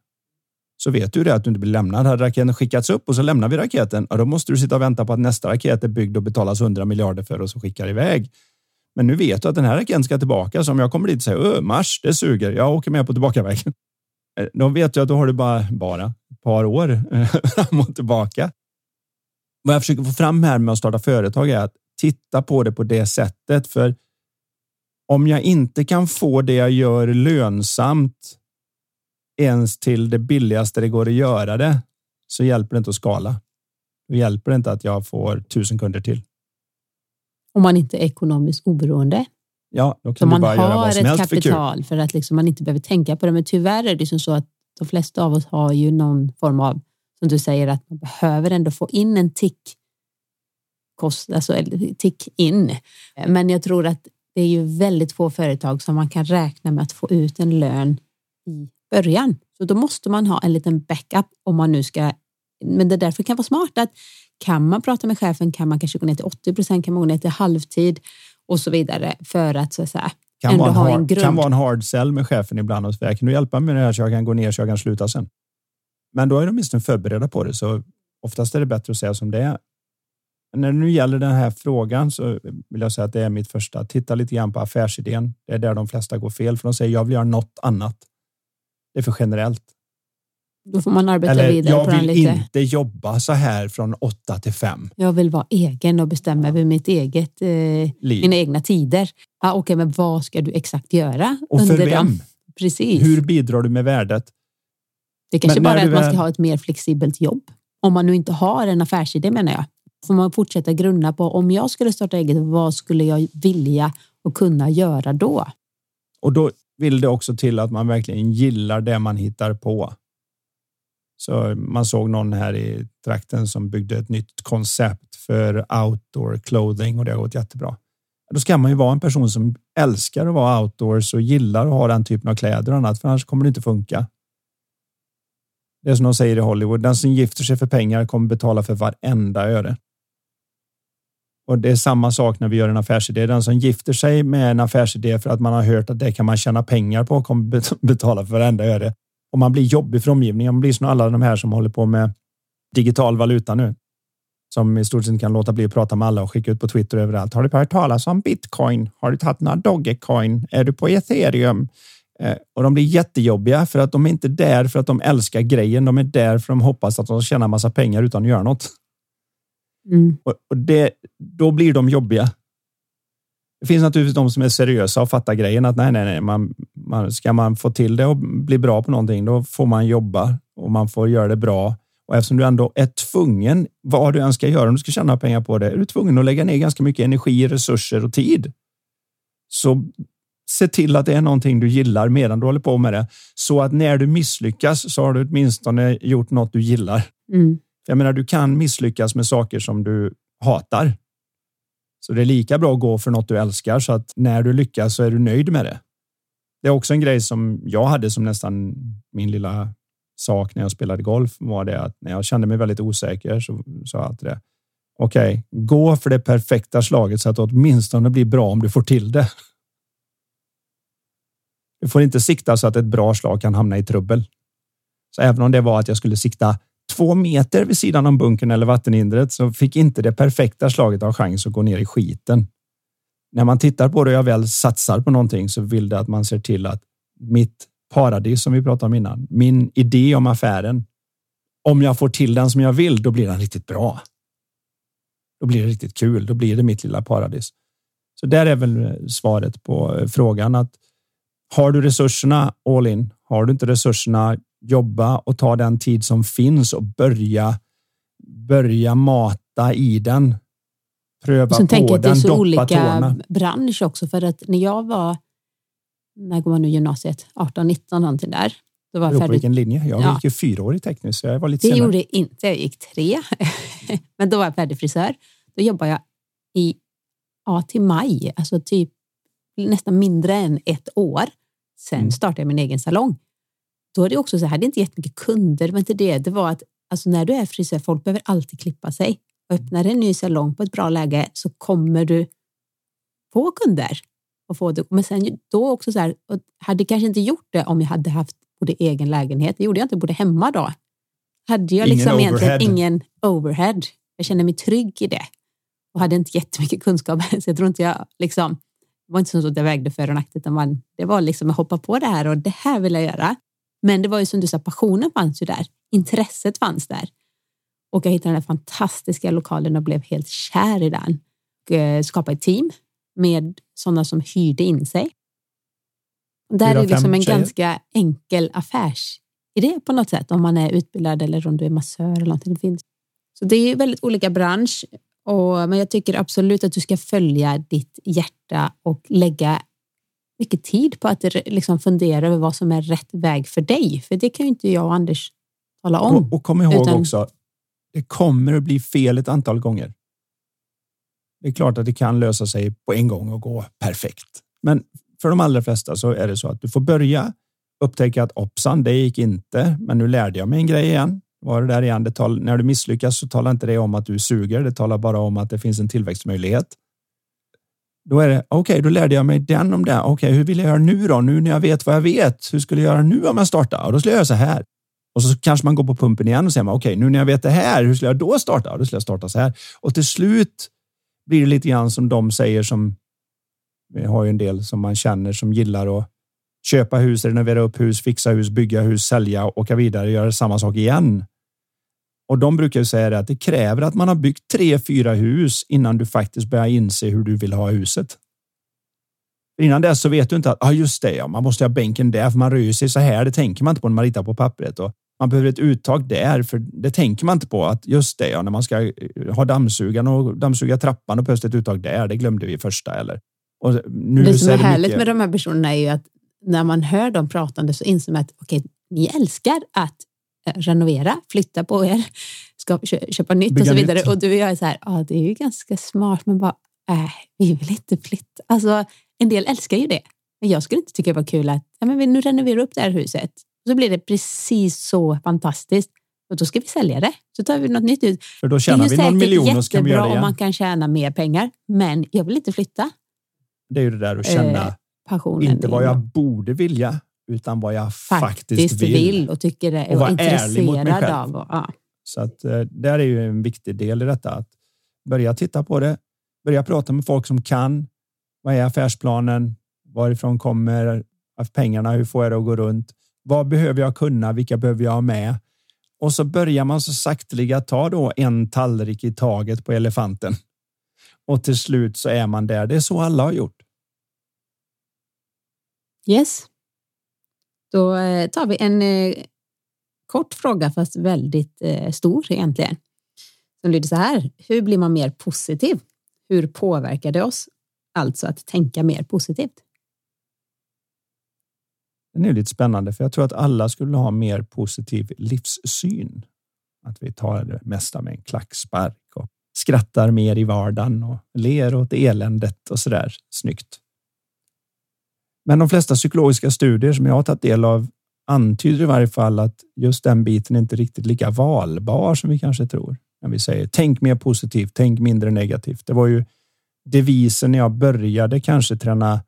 så vet du det att du inte blir lämnad. Hade raketen skickats upp och så lämnar vi raketen, ja, då måste du sitta och vänta på att nästa raket är byggd och betalas 100 miljarder för och så skickar iväg. Men nu vet du att den här raketen ska tillbaka, så om jag kommer dit och säger Mars, det suger, jag åker med på tillbakavägen. Eh, de då vet jag att då har du bara, bara ett par år eh, fram och tillbaka. Vad jag försöker få fram här med att starta företag är att titta på det på det sättet. För om jag inte kan få det jag gör lönsamt ens till det billigaste det går att göra det så hjälper det inte att skala. Då hjälper det inte att jag får tusen kunder till. Om man inte är ekonomiskt oberoende Ja, då kan så man bara har göra vad som ett helst kapital för, för att liksom man inte behöver tänka på det. Men tyvärr är det som så att de flesta av oss har ju någon form av, som du säger, att man behöver ändå få in en tick kost, alltså tick in. Men jag tror att det är ju väldigt få företag som man kan räkna med att få ut en lön i början. Så då måste man ha en liten backup om man nu ska. Men det därför kan vara smart att kan man prata med chefen kan man kanske gå ner till 80 procent, kan man gå ner till halvtid och så vidare för att så att säga kan ändå ha en grund. kan vara en hard sell med chefen ibland och säga, kan du hjälpa mig med det här så jag kan gå ner så jag kan sluta sen? Men då är de åtminstone förberedda på det, så oftast är det bättre att säga som det är. När det nu gäller den här frågan så vill jag säga att det är mitt första. Titta lite grann på affärsidén. Det är där de flesta går fel, för de säger jag vill göra något annat. Det är för generellt. Då får man arbeta Eller vidare jag på den vill lite. inte jobba så här från åtta till fem. Jag vill vara egen och bestämma över mitt eget, eh, mina egna tider. Ah, Okej, men vad ska du exakt göra? Och för vem? dem? Precis. Hur bidrar du med värdet? det kanske bara är att man ska ha ett mer flexibelt jobb. Om man nu inte har en affärsidé menar jag. Får man fortsätta grunna på om jag skulle starta eget, vad skulle jag vilja och kunna göra då? Och då vill det också till att man verkligen gillar det man hittar på. Så man såg någon här i trakten som byggde ett nytt koncept för outdoor clothing och det har gått jättebra. Då ska man ju vara en person som älskar att vara outdoors och gillar att ha den typen av kläder och annat, för annars kommer det inte funka. Det är som de säger i Hollywood. Den som gifter sig för pengar kommer betala för varenda öre. Och det är samma sak när vi gör en affärsidé. Den som gifter sig med en affärsidé för att man har hört att det kan man tjäna pengar på kommer betala för varenda öre. Och man blir jobbig för omgivningen. Man blir som alla de här som håller på med digital valuta nu. Som i stort sett kan låta bli att prata med alla och skicka ut på Twitter överallt. Har du hört talas om bitcoin? Har du tagit några Dogecoin? Är du på ethereum? Eh, Och de blir jättejobbiga för att de är inte där för att de älskar grejen. De är där för att de hoppas att de ska tjäna massa pengar utan att göra något. Mm. Och, och det, då blir de jobbiga. Det finns naturligtvis de som är seriösa och fattar grejen att nej, nej, nej, man, man, ska man få till det och bli bra på någonting, då får man jobba och man får göra det bra. Och eftersom du ändå är tvungen, vad du än ska göra om du ska tjäna pengar på det, är du tvungen att lägga ner ganska mycket energi, resurser och tid. Så se till att det är någonting du gillar medan du håller på med det. Så att när du misslyckas så har du åtminstone gjort något du gillar. Mm. Jag menar, du kan misslyckas med saker som du hatar. Så det är lika bra att gå för något du älskar så att när du lyckas så är du nöjd med det. Det är också en grej som jag hade som nästan min lilla sak när jag spelade golf var det att när jag kände mig väldigt osäker så sa jag alltid det. Okej, gå för det perfekta slaget så att det åtminstone blir bra om du får till det. Du får inte sikta så att ett bra slag kan hamna i trubbel. Så även om det var att jag skulle sikta två meter vid sidan om bunkern eller vattenhindret så fick inte det perfekta slaget ha chans att gå ner i skiten. När man tittar på det och jag väl satsar på någonting så vill det att man ser till att mitt paradis som vi pratade om innan, min idé om affären, om jag får till den som jag vill, då blir den riktigt bra. Då blir det riktigt kul. Då blir det mitt lilla paradis. Så där är väl svaret på frågan att har du resurserna all in? Har du inte resurserna jobba och ta den tid som finns och börja börja mata i den. Pröva Och sen på tänker jag att det är så olika tårna. bransch också. För att när jag var, när går man nu gymnasiet? 18, 19 någonting där. Då var jag på vilken linje. Jag Ja. gick ju fyra år i tekniskt så jag var lite Det senare. gjorde inte jag. gick tre. Men då var jag färdig frisör. Då jobbade jag i, ja, till maj, alltså typ nästan mindre än ett år. Sen Mm. startade jag min egen salong. Då är det också så här, jag hade inte jättemycket kunder, var inte det. Det var att alltså när du är frisör, folk behöver alltid klippa sig. Öppnar en ny salong på ett bra läge så kommer du få kunder. Och få det. Men sen då också så här, och hade kanske inte gjort det om jag hade haft både egen lägenhet. Det gjorde jag inte, både hemma då. Hade jag Ingen liksom egentligen overhead. ingen overhead. Jag kände mig trygg i det. Och hade inte jättemycket kunskap. Så jag tror inte jag liksom, det var inte så att jag vägde för och nackdelar. utan man- Det var liksom att hoppa på det här och det här vill jag göra. Men det var ju som du sa, passionen fanns ju där. Intresset fanns där. Och jag hittade den här fantastiska lokalen och blev helt kär i den. Och eh, skapade ett team med sådana som hyrde in sig. Där är det liksom en tjejer? ganska enkel affärsidé på något sätt. Om man är utbildad eller om du är massör eller någonting. Det finns. Så det är väldigt olika bransch. Och, men jag tycker absolut att du ska följa ditt hjärta och lägga mycket tid på att liksom fundera över vad som är rätt väg för dig. För det kan ju inte jag och Anders tala om. Och, och kom ihåg Utan- också, det kommer att bli fel ett antal gånger. Det är klart att det kan lösa sig på en gång och gå perfekt. Men för de allra flesta så är det så att du får börja upptäcka att opsan, det gick inte, men nu lärde jag mig en grej igen. Var det där igen? Det tal, när du misslyckas så talar inte det om att du suger. Det talar bara om att det finns en tillväxtmöjlighet. Då är det okej, då lärde jag mig den om det. Okej, hur vill jag göra nu då? Nu när jag vet vad jag vet, hur skulle jag göra nu om jag startar? Och då skulle jag göra så här. Och så kanske man går på pumpen igen och säger okej, okej, nu när jag vet det här, hur skulle jag då starta? Då skulle jag starta så här. Och till slut blir det lite grann som de säger som vi har ju en del som man känner som gillar att köpa hus, renovera upp hus, fixa hus, bygga hus, sälja, åka vidare och göra samma sak igen. Och de brukar ju säga det att det kräver att man har byggt tre, fyra hus innan du faktiskt börjar inse hur du vill ha huset. Innan dess så vet du inte att ah, just det, ja, man måste ha bänken där för man rör sig så här. Det tänker man inte på när man ritar på pappret och man behöver ett uttag där, för det tänker man inte på att just det, ja, när man ska eh, ha dammsugaren och dammsuga trappan och behövs ett uttag där. Det glömde vi första eller. Och nu det som är, är härligt mycket... med de här personerna är ju att när man hör dem pratande så inser man att okej, okay, ni älskar att eh, renovera, flytta på er, ska köpa nytt Bygga och så vidare. Nytt. Och du och jag är så här, ja, det är ju ganska smart, men bara, äh, vi vill inte flytta. Alltså, en del älskar ju det. Men jag skulle inte tycka det var kul att ja, men nu renoverar upp det här huset. Och så blir det precis så fantastiskt. Och då ska vi sälja det. Så tar vi något nytt ut. För då tjänar vi någon miljon och ska vi göra det igen. om man kan tjäna mer pengar. Men jag vill inte flytta. Det är ju det där att känna, eh, passionen inte vad jag borde vilja, utan vad jag faktiskt, faktiskt vill. vill. och tycker det är och vara ärlig mot mig själv. Av och, ja. Så att eh, där är ju en viktig del i detta. Att börja titta på det, börja prata med folk som kan. Vad är affärsplanen? Varifrån kommer pengarna? Hur får jag det att gå runt? Vad behöver jag kunna? Vilka behöver jag ha med? Och så börjar man så sakteliga ta då en tallrik i taget på elefanten. Och till slut så är man där. Det är så alla har gjort. Yes. Då eh, tar vi en eh, kort fråga, fast väldigt eh, stor egentligen. Som lyder så här. Hur blir man mer positiv? Hur påverkar det oss? Alltså att tänka mer positivt. Den är lite spännande, för jag tror att alla skulle ha mer positiv livssyn. Att vi tar det mesta med en klackspark och skrattar mer i vardagen och ler åt eländet och så där snyggt. Men de flesta psykologiska studier som jag har tagit del av antyder i varje fall att just den biten är inte riktigt lika valbar som vi kanske tror. När vi säger tänk mer positivt, tänk mindre negativt. Det var ju devisen när jag började kanske träna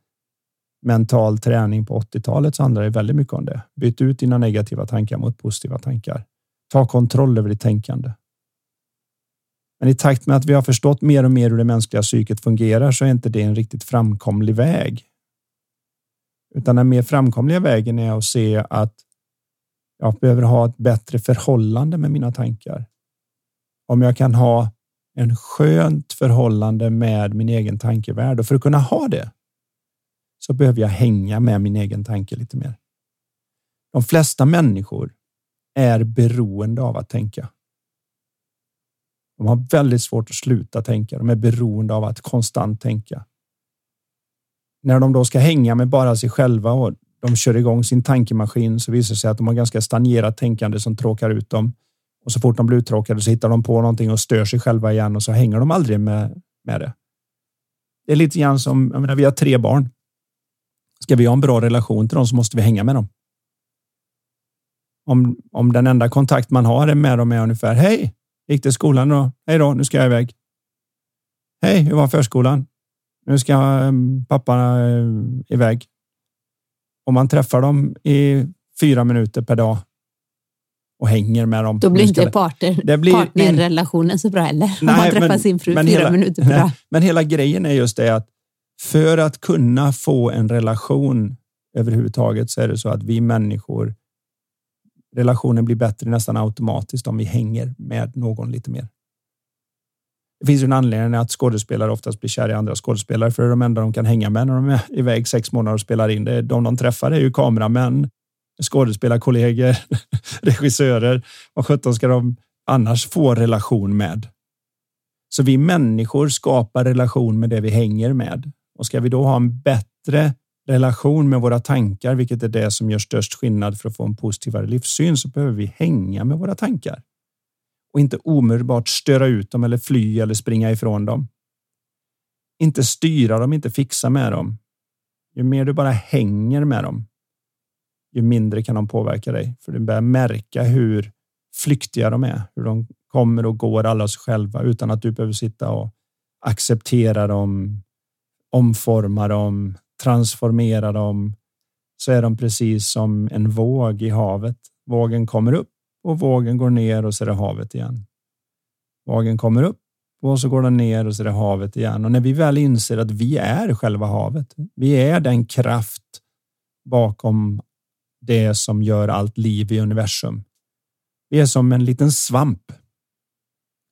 mental träning på 80-talet så handlar det väldigt mycket om det. Byt ut dina negativa tankar mot positiva tankar. Ta kontroll över ditt tänkande. Men i takt med att vi har förstått mer och mer hur det mänskliga psyket fungerar så är inte det en riktigt framkomlig väg. Utan den mer framkomliga vägen är att se att jag behöver ha ett bättre förhållande med mina tankar. Om jag kan ha en skönt förhållande med min egen tankevärld och för att kunna ha det så behöver jag hänga med min egen tanke lite mer. De flesta människor är beroende av att tänka. De har väldigt svårt att sluta tänka. De är beroende av att konstant tänka. När de då ska hänga med bara sig själva och de kör igång sin tankemaskin så visar det sig att de har ganska stagnerat tänkande som tråkar ut dem. Och så fort de blir uttråkade så hittar de på någonting och stör sig själva igen och så hänger de aldrig med, med det. Det är lite grann som, jag menar, vi har tre barn. Ska vi ha en bra relation till dem så måste vi hänga med dem. Om, om den enda kontakt man har med dem är ungefär Hej, gick till skolan då? Hej då, nu ska jag iväg. Hej, hur var förskolan? Nu ska ehm, pappa eh, iväg. Om man träffar dem i fyra minuter per dag och hänger med dem. Då blir inte partner, det blir partnerrelationen in... så bra heller. Nej, om man träffar men, sin fru fyra hela, minuter per dag. Men hela grejen är just det att för att kunna få en relation överhuvudtaget så är det så att vi människor relationen blir bättre nästan automatiskt om vi hänger med någon lite mer. Det finns ju en anledning att skådespelare oftast blir kära i andra skådespelare för det är de enda de kan hänga med när de är iväg sex månader och spelar in. Det är de de träffar är ju kameramän, skådespelarkollegor, regissörer. Vad sjutton ska de annars få relation med? Så vi människor skapar relation med det vi hänger med. Och ska vi då ha en bättre relation med våra tankar, vilket är det som gör störst skillnad för att få en positivare livssyn, så behöver vi hänga med våra tankar och inte omedelbart störa ut dem eller fly eller springa ifrån dem. Inte styra dem, inte fixa med dem. Ju mer du bara hänger med dem, ju mindre kan de påverka dig, för du börjar märka hur flyktiga de är, hur de kommer och går alla sig själva utan att du behöver sitta och acceptera dem, omforma dem, transformera dem. Så är de precis som en våg i havet. Vågen kommer upp och vågen går ner och så är det havet igen. Vågen kommer upp och så går den ner och så är det havet igen. Och när vi väl inser att vi är själva havet, vi är den kraft bakom det som gör allt liv i universum. Vi är som en liten svamp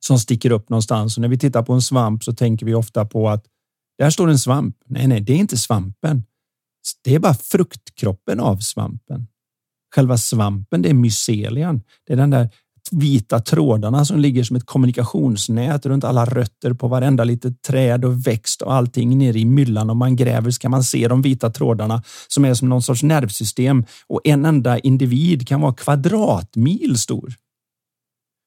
som sticker upp någonstans och när vi tittar på en svamp så tänker vi ofta på att där står en svamp. Nej, nej, det är inte svampen. Det är bara fruktkroppen av svampen. Själva svampen, det är mycelian. Det är den där vita trådarna som ligger som ett kommunikationsnät runt alla rötter på varenda litet träd och växt och allting nere i myllan. Om man gräver så kan man se de vita trådarna som är som någon sorts nervsystem och en enda individ kan vara kvadratmil stor.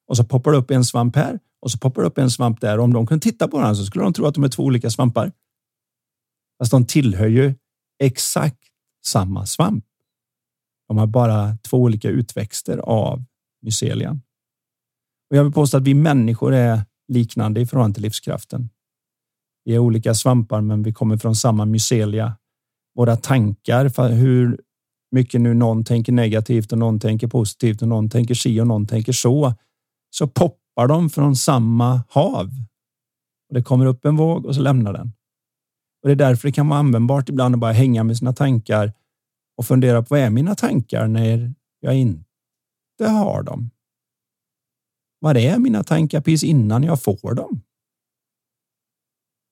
Och så poppar det upp en svamp här och så poppar det upp en svamp där. Och om de kunde titta på den så skulle de tro att de är två olika svampar. Fast de tillhör ju exakt samma svamp. De har bara två olika utväxter av mycelian. Och jag vill påstå att vi människor är liknande i förhållande till livskraften. Vi är olika svampar, men vi kommer från samma mycelia. Våra tankar, hur mycket nu någon tänker negativt och någon tänker positivt och någon tänker si och någon tänker så, så poppar de från samma hav. Och Det kommer upp en våg och så lämnar den. Och Det är därför det kan vara användbart ibland att bara hänga med sina tankar och fundera på vad är mina tankar när jag inte har dem? Vad är mina tankar precis innan jag får dem?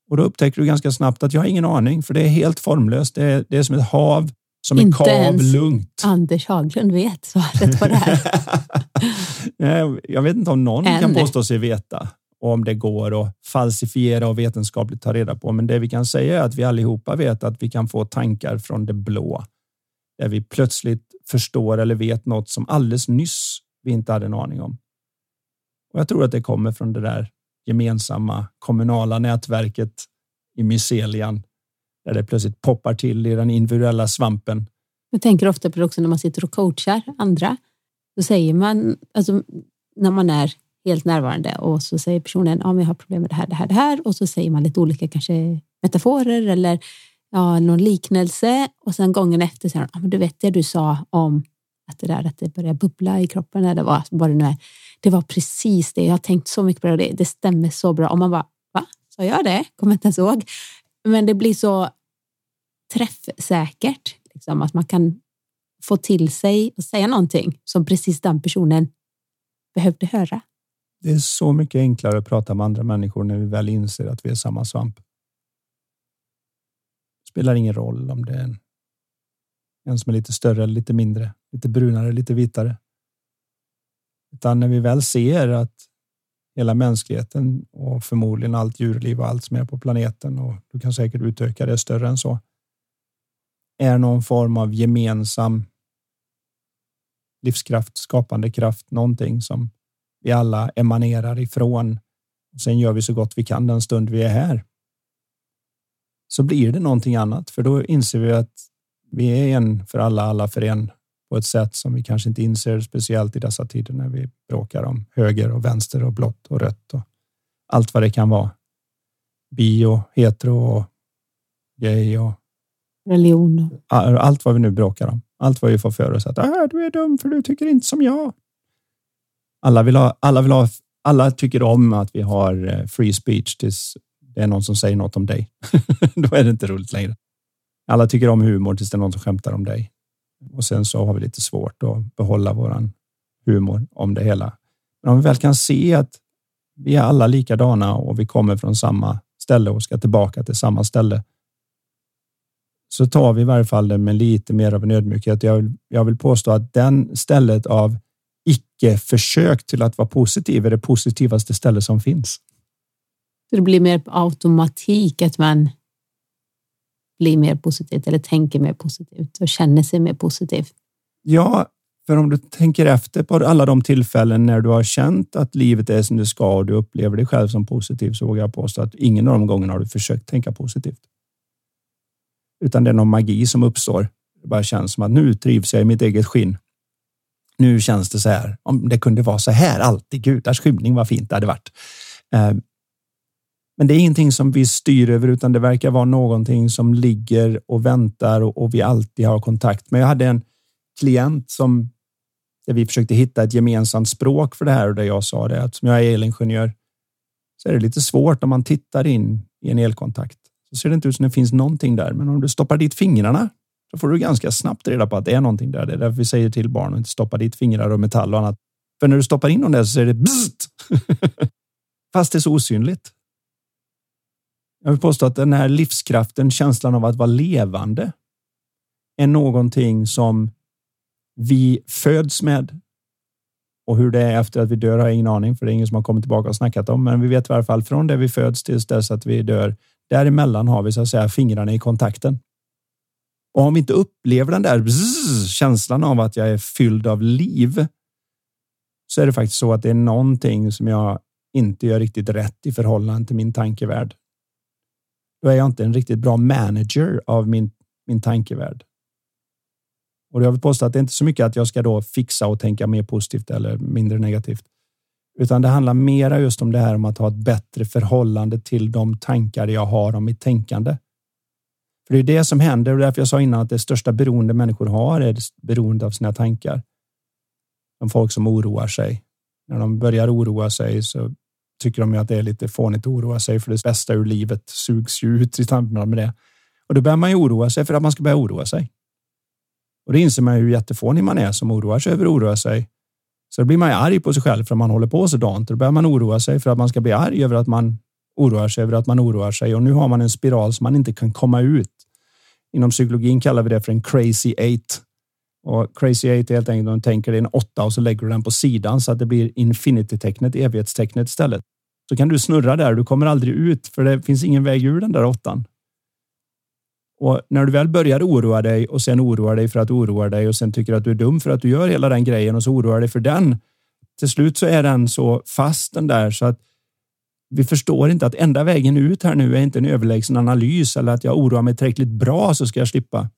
Och då upptäcker du ganska snabbt att jag har ingen aning, för det är helt formlöst. Det är, det är som ett hav som Inte är kavlugnt. Anders Haglund vet svaret på det här. jag vet inte om någon Än. kan påstå sig veta och om det går att falsifiera och vetenskapligt ta reda på. Men det vi kan säga är att vi allihopa vet att vi kan få tankar från det blå. Där vi plötsligt förstår eller vet något som alldeles nyss vi inte hade en aning om. Och jag tror att det kommer från det där gemensamma kommunala nätverket i mycelian där det plötsligt poppar till i den individuella svampen. Jag tänker ofta på det också när man sitter och coachar andra. Då säger man, alltså, när man är helt närvarande och så säger personen, ja, men jag har problem med det här, det här, det här och så säger man lite olika kanske metaforer eller ja, någon liknelse och sen gången efter säger ja, men du vet det du sa om att det där att det börjar bubbla i kroppen eller vad, vad det nu är. Det var precis det. Jag har tänkt så mycket på det. Det stämmer så bra. Och man bara, va? Sa jag det? Kommer inte ens ihåg. Men det blir så träffsäkert, liksom, att man kan få till sig och säga någonting som precis den personen behövde höra. Det är så mycket enklare att prata med andra människor när vi väl inser att vi är samma svamp. Det spelar ingen roll om det är en, en som är lite större eller lite mindre, lite brunare, lite vitare. Utan när vi väl ser att hela mänskligheten och förmodligen allt djurliv och allt som är på planeten och du kan säkert utöka det större än så. Är någon form av gemensam livskraft, skapande kraft, någonting som vi alla emanerar ifrån. Sen gör vi så gott vi kan den stund vi är här. Så blir det någonting annat, för då inser vi att vi är en för alla, alla för en på ett sätt som vi kanske inte inser, speciellt i dessa tider när vi bråkar om höger och vänster och blått och rött och allt vad det kan vara. Bio, hetero och gay och religion. Allt vad vi nu bråkar om. Allt vad vi får för oss att ah, du är dum för du tycker inte som jag. Alla vill ha, alla vill ha, alla tycker om att vi har eh, free speech tills det är någon som säger något om dig. Då är det inte roligt längre. Alla tycker om humor tills det är någon som skämtar om dig och sen så har vi lite svårt att behålla våran humor om det hela. Men om vi väl kan se att vi är alla likadana och vi kommer från samma ställe och ska tillbaka till samma ställe. Så tar vi i varje fall det med lite mer av en ödmjukhet. Jag vill, jag vill påstå att den stället av icke försök till att vara positiv är det positivaste stället som finns. det blir mer automatik att man blir mer positivt eller tänker mer positivt och känner sig mer positivt. Ja, för om du tänker efter på alla de tillfällen när du har känt att livet är som det ska och du upplever dig själv som positiv så vågar jag påstå att ingen av de gångerna har du försökt tänka positivt. Utan det är någon magi som uppstår. Det bara känns som att nu trivs jag i mitt eget skinn. Nu känns det så här. Om det kunde vara så här alltid. Gudars skymning, vad fint det hade varit. Eh, men det är ingenting som vi styr över, utan det verkar vara någonting som ligger och väntar och, och vi alltid har kontakt med. Jag hade en klient som där vi försökte hitta ett gemensamt språk för det här och där jag sa det att som jag är elingenjör så är det lite svårt om man tittar in i en elkontakt. Så ser det inte ut som det finns någonting där, men om du stoppar dit fingrarna då får du ganska snabbt reda på att det är någonting där. Det är därför vi säger till barn att inte stoppa dit fingrar och metall och annat. För när du stoppar in dem där så säger det bzzzt. Fast det är så osynligt. Jag vill påstå att den här livskraften, känslan av att vara levande är någonting som vi föds med. Och hur det är efter att vi dör har jag ingen aning, för det är ingen som har kommit tillbaka och snackat om. Men vi vet i alla fall från det vi föds tills dess att vi dör. Däremellan har vi så att säga fingrarna i kontakten. Och om vi inte upplever den där bzzz, känslan av att jag är fylld av liv så är det faktiskt så att det är någonting som jag inte gör riktigt rätt i förhållande till min tankevärld. Då är jag inte en riktigt bra manager av min, min tankevärld. Och jag vill påstå att det är inte så mycket att jag ska då fixa och tänka mer positivt eller mindre negativt, utan det handlar mera just om det här om att ha ett bättre förhållande till de tankar jag har om mitt tänkande. För det är det som händer och därför jag sa innan att det största beroende människor har är beroende av sina tankar. De folk som oroar sig. När de börjar oroa sig så tycker de ju att det är lite fånigt att oroa sig för det bästa ur livet sugs ju ut i samband med det. Och då börjar man ju oroa sig för att man ska börja oroa sig. Och då inser man ju hur jättefånig man är som oroar sig över att oroa sig. Så då blir man ju arg på sig själv för att man håller på sådant. Då börjar man oroa sig för att man ska bli arg över att man oroar sig över att man oroar sig. Och nu har man en spiral som man inte kan komma ut. Inom psykologin kallar vi det för en crazy eight. Och crazy eight är helt enkelt om du tänker dig en åtta och så lägger du den på sidan så att det blir infinity-tecknet, evighetstecknet istället. Så kan du snurra där. Du kommer aldrig ut för det finns ingen väg ur den där åttan. Och när du väl börjar oroa dig och sen oroar dig för att oroa dig och sen tycker att du är dum för att du gör hela den grejen och så oroar dig för den. Till slut så är den så fast den där så att vi förstår inte att enda vägen ut här nu är inte en överlägsen analys eller att jag oroar mig tillräckligt bra så ska jag slippa.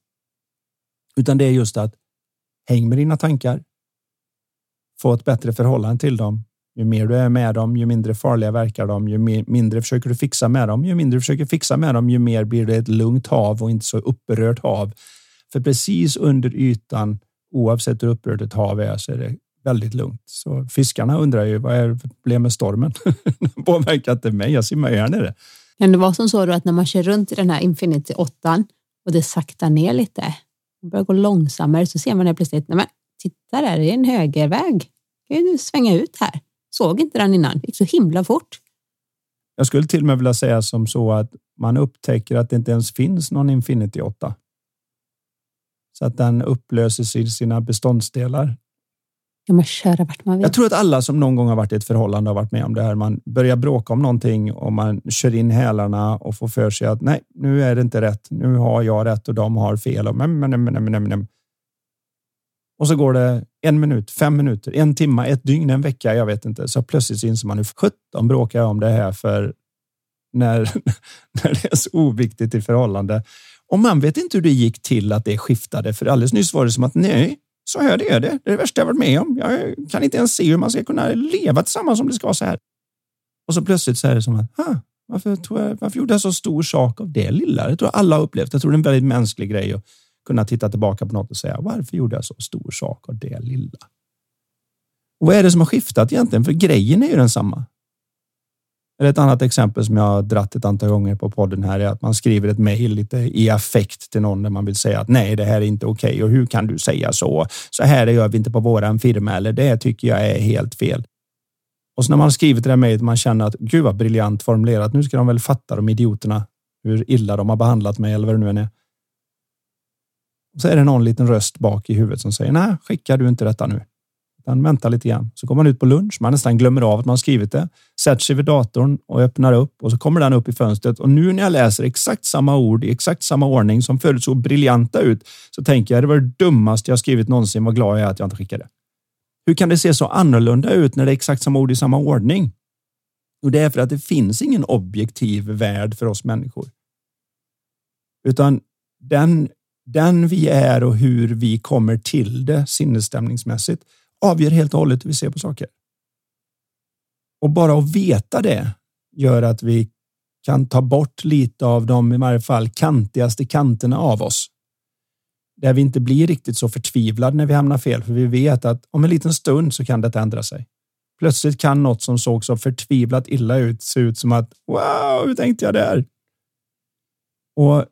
Utan det är just att häng med dina tankar. Få ett bättre förhållande till dem ju mer du är med dem, ju mindre farliga verkar de, ju mindre försöker du fixa med dem, ju mindre du försöker fixa med dem, ju mer blir det ett lugnt hav och inte så upprört hav. För precis under ytan, oavsett hur upprört ett hav är, så är det väldigt lugnt. Så fiskarna undrar ju vad är problemet med stormen? Den påverkar inte mig. Jag simmar ju här nere. Kan det vara som så att när man kör runt i den här Infinity 8 och det saktar ner lite och börjar gå långsammare så ser man det plötsligt. Nej, men titta där, det är en högerväg. Kan du svänga ut här? Såg inte den innan. Det gick så himla fort. Jag skulle till och med vilja säga som så att man upptäcker att det inte ens finns någon Infinity 8. Så att den upplöses i sina beståndsdelar. Ja, man köra vart man vill. Jag tror att alla som någon gång har varit i ett förhållande har varit med om det här. Man börjar bråka om någonting och man kör in hälarna och får för sig att nej, nu är det inte rätt. Nu har jag rätt och de har fel. Och men, men, men, men, men. Och så går det en minut, fem minuter, en timme, ett dygn, en vecka. Jag vet inte. Så plötsligt inser man hur sjutton bråkar jag om det här för när, när det är så oviktigt i förhållande. Och man vet inte hur det gick till att det skiftade. För alldeles nyss var det som att nej, så här är det. Det är det värsta jag varit med om. Jag kan inte ens se hur man ska kunna leva tillsammans om det ska vara så här. Och så plötsligt så är det som att, varför, tror jag, varför gjorde jag så stor sak av det lilla? Det tror jag alla har upplevt. Jag tror det är en väldigt mänsklig grej att kunna titta tillbaka på något och säga varför gjorde jag så stor sak av det lilla? Och vad är det som har skiftat egentligen? För grejen är ju densamma. Eller ett annat exempel som jag har dratt ett antal gånger på podden här är att man skriver ett mejl lite i affekt till någon där man vill säga att nej, det här är inte okej okay. och hur kan du säga så? Så här gör vi inte på våran firma eller det tycker jag är helt fel. Och så när man har skrivit det där mejlet man känner att gud vad briljant formulerat. Nu ska de väl fatta de idioterna hur illa de har behandlat mig eller vad det nu än är. Så är det någon liten röst bak i huvudet som säger nej, skickar du inte detta nu? Den väntar lite grann. Så kommer man ut på lunch. Man nästan glömmer av att man skrivit det. Sätter sig vid datorn och öppnar upp och så kommer den upp i fönstret. Och nu när jag läser exakt samma ord i exakt samma ordning som förut såg briljanta ut så tänker jag det var det dummaste jag skrivit någonsin. Vad glad jag är att jag inte skickade. Hur kan det se så annorlunda ut när det är exakt samma ord i samma ordning? Och det är för att det finns ingen objektiv värld för oss människor. Utan den den vi är och hur vi kommer till det sinnesstämningsmässigt avgör helt och hållet hur vi ser på saker. Och bara att veta det gör att vi kan ta bort lite av de i varje fall kantigaste kanterna av oss. Där vi inte blir riktigt så förtvivlade när vi hamnar fel, för vi vet att om en liten stund så kan det ändra sig. Plötsligt kan något som såg så förtvivlat illa ut se ut som att wow, hur tänkte jag där? Och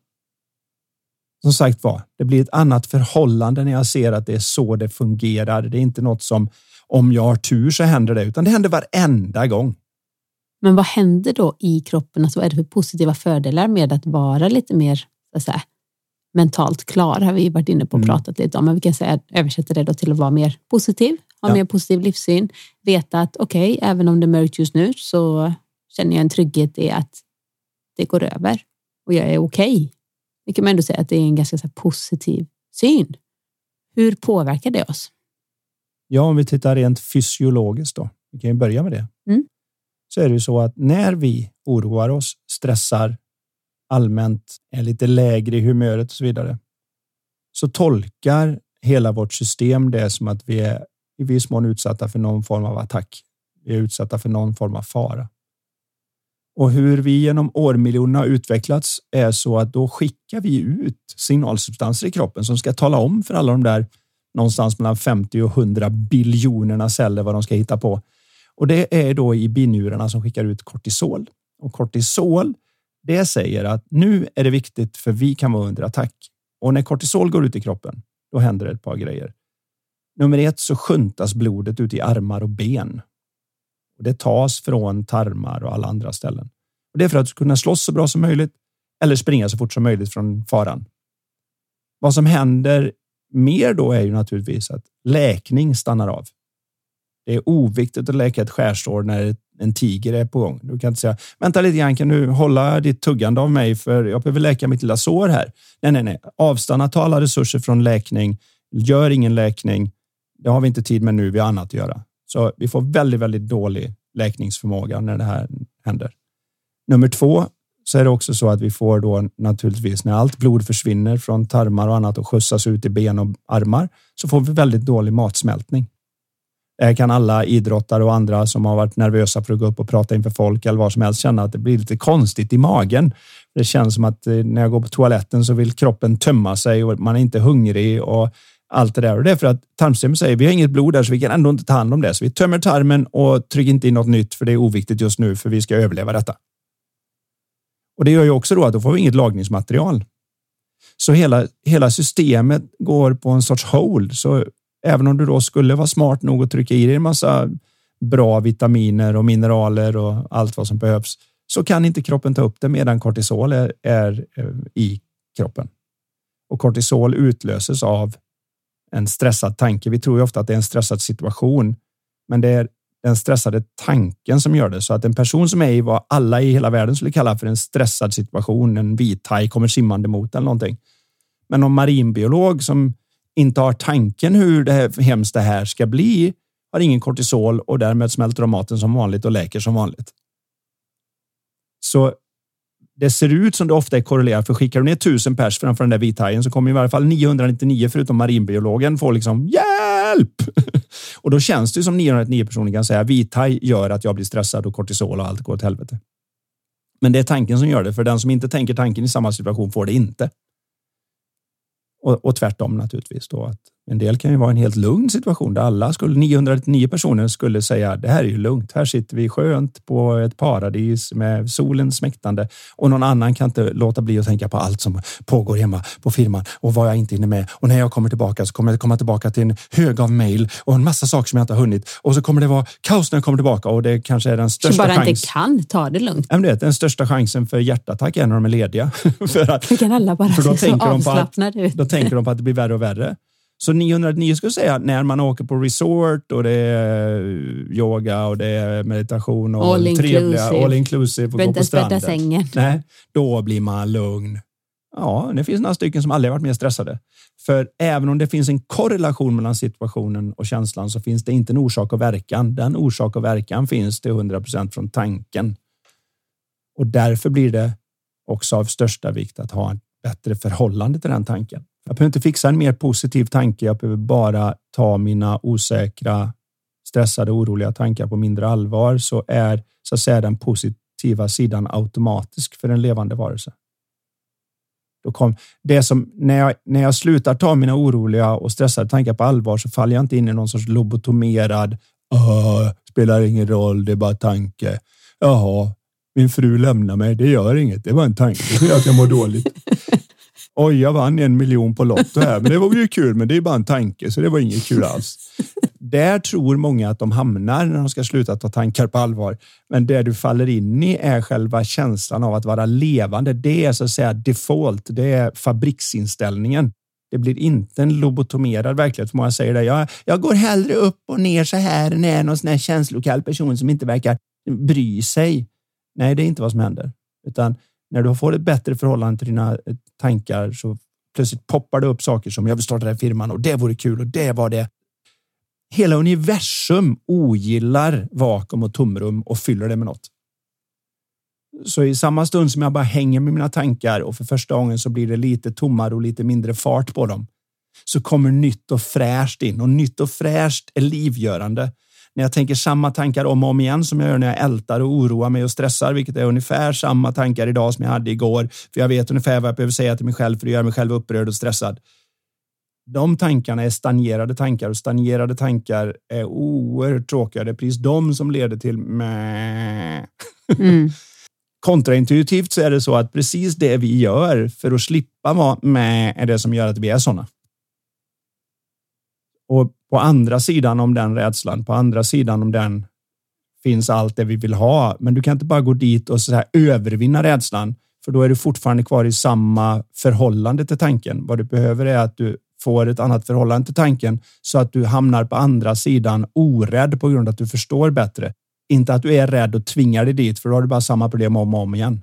som sagt var, det blir ett annat förhållande när jag ser att det är så det fungerar. Det är inte något som om jag har tur så händer det, utan det händer varenda gång. Men vad händer då i kroppen? Alltså, vad är det för positiva fördelar med att vara lite mer säga, mentalt klar? Har vi varit inne på och mm. pratat lite om. Men vi kan säga, översätta det till att vara mer positiv, ha ja. mer positiv livssyn, veta att okej, okay, även om det är mörkt just nu så känner jag en trygghet i att det går över och jag är okej. Okay. Det kan man ändå säga att det är en ganska positiv syn. Hur påverkar det oss? Ja, om vi tittar rent fysiologiskt då. Vi kan ju börja med det. Mm. Så är det ju så att när vi oroar oss, stressar, allmänt är lite lägre i humöret och så vidare, så tolkar hela vårt system det som att vi är i viss mån utsatta för någon form av attack. Vi är utsatta för någon form av fara. Och hur vi genom årmiljonerna har utvecklats är så att då skickar vi ut signalsubstanser i kroppen som ska tala om för alla de där någonstans mellan 50 och 100 biljonerna celler vad de ska hitta på. Och det är då i binjurarna som skickar ut kortisol och kortisol. Det säger att nu är det viktigt för vi kan vara under attack och när kortisol går ut i kroppen, då händer det ett par grejer. Nummer ett så sjuntas blodet ut i armar och ben. Och det tas från tarmar och alla andra ställen. Och det är för att kunna slåss så bra som möjligt eller springa så fort som möjligt från faran. Vad som händer mer då är ju naturligtvis att läkning stannar av. Det är oviktigt att läka ett skärsår när en tiger är på gång. Du kan inte säga vänta lite grann, kan du hålla ditt tuggande av mig för jag behöver läka mitt lilla sår här. Nej, nej, nej. Avstanna, ta alla resurser från läkning. Gör ingen läkning. Det har vi inte tid med nu. Vi har annat att göra. Så vi får väldigt, väldigt dålig läkningsförmåga när det här händer. Nummer två så är det också så att vi får då naturligtvis när allt blod försvinner från tarmar och annat och skjutsas ut i ben och armar så får vi väldigt dålig matsmältning. Det kan alla idrottare och andra som har varit nervösa för att gå upp och prata inför folk eller vad som helst känna att det blir lite konstigt i magen. Det känns som att eh, när jag går på toaletten så vill kroppen tömma sig och man är inte hungrig och allt det där. Och det är för att tarmsystemet säger vi har inget blod där så vi kan ändå inte ta hand om det. Så vi tömmer tarmen och trycker inte in något nytt för det är oviktigt just nu för vi ska överleva detta. Och det gör ju också då att då får vi inget lagningsmaterial. Så hela, hela systemet går på en sorts hold. Så även om du då skulle vara smart nog att trycka i dig en massa bra vitaminer och mineraler och allt vad som behövs så kan inte kroppen ta upp det medan kortisol är, är eh, i kroppen. Och kortisol utlöses av en stressad tanke. Vi tror ju ofta att det är en stressad situation, men det är den stressade tanken som gör det. Så att en person som är i vad alla i hela världen skulle kalla för en stressad situation, en vithaj kommer simmande mot eller någonting. Men någon marinbiolog som inte har tanken hur det här, hemskt det här ska bli har ingen kortisol och därmed smälter de maten som vanligt och läker som vanligt. Så det ser ut som det ofta är korrelerat, för skickar du ner tusen pers framför den där vithajen så kommer i varje fall 999 förutom marinbiologen få liksom hjälp. och då känns det som 999 personer kan säga vithaj gör att jag blir stressad och kortisol och allt går åt helvete. Men det är tanken som gör det, för den som inte tänker tanken i samma situation får det inte. Och, och tvärtom naturligtvis då att en del kan ju vara en helt lugn situation där alla skulle 999 personer skulle säga det här är ju lugnt. Här sitter vi skönt på ett paradis med solen smäktande och någon annan kan inte låta bli att tänka på allt som pågår hemma på firman och vad jag inte hinner med. Och när jag kommer tillbaka så kommer jag komma tillbaka till en hög av mejl och en massa saker som jag inte har hunnit och så kommer det vara kaos när jag kommer tillbaka och det kanske är den största chansen. bara chans... inte kan ta det lugnt. Ja, det den största chansen för hjärtattack är när de är lediga. för att, kan alla bara för då se så avslappnade ut. Då tänker de på att det blir värre och värre. Så 909 skulle jag säga när man åker på resort och det är yoga och det är meditation och all trevliga all inclusive och gå på stranden. Sängen. Nej, då blir man lugn. Ja, det finns några stycken som aldrig varit mer stressade. För även om det finns en korrelation mellan situationen och känslan så finns det inte en orsak och verkan. Den orsak och verkan finns till 100 procent från tanken. Och därför blir det också av största vikt att ha ett bättre förhållande till den tanken. Jag behöver inte fixa en mer positiv tanke. Jag behöver bara ta mina osäkra, stressade, oroliga tankar på mindre allvar så är så att säga den positiva sidan automatisk för en levande varelse. Då kom det som när jag, när jag slutar ta mina oroliga och stressade tankar på allvar så faller jag inte in i någon sorts lobotomerad. spelar ingen roll, det är bara tanke. Jaha, min fru lämnar mig. Det gör inget. Det var en tanke. Att jag mår dåligt. Oj, jag vann en miljon på Lotto här, men det var ju kul, men det är bara en tanke, så det var inget kul alls. Där tror många att de hamnar när de ska sluta ta tankar på allvar. Men det du faller in i är själva känslan av att vara levande. Det är så att säga default. Det är fabriksinställningen. Det blir inte en lobotomerad verklighet. För många säger det. Jag, jag går hellre upp och ner så här än är någon sån här känslokall person som inte verkar bry sig. Nej, det är inte vad som händer, utan när du får ett bättre förhållande till dina eh, tankar så plötsligt poppar det upp saker som jag vill starta den firman och det vore kul och det var det. Hela universum ogillar vakuum och tomrum och fyller det med något. Så i samma stund som jag bara hänger med mina tankar och för första gången så blir det lite tommare och lite mindre fart på dem så kommer nytt och fräscht in och nytt och fräscht är livgörande när jag tänker samma tankar om och om igen som jag gör när jag ältar och oroar mig och stressar, vilket är ungefär samma tankar idag som jag hade igår. För jag vet ungefär vad jag behöver säga till mig själv för att göra mig själv upprörd och stressad. De tankarna är stagnerade tankar och stagnerade tankar är oerhört tråkiga. Det är precis de som leder till mm. Kontraintuitivt så är det så att precis det vi gör för att slippa vara med är det som gör att vi är sådana. Och på andra sidan om den rädslan, på andra sidan om den finns allt det vi vill ha. Men du kan inte bara gå dit och så här övervinna rädslan, för då är du fortfarande kvar i samma förhållande till tanken. Vad du behöver är att du får ett annat förhållande till tanken så att du hamnar på andra sidan orädd på grund av att du förstår bättre. Inte att du är rädd och tvingar dig dit, för då har du bara samma problem om och om igen.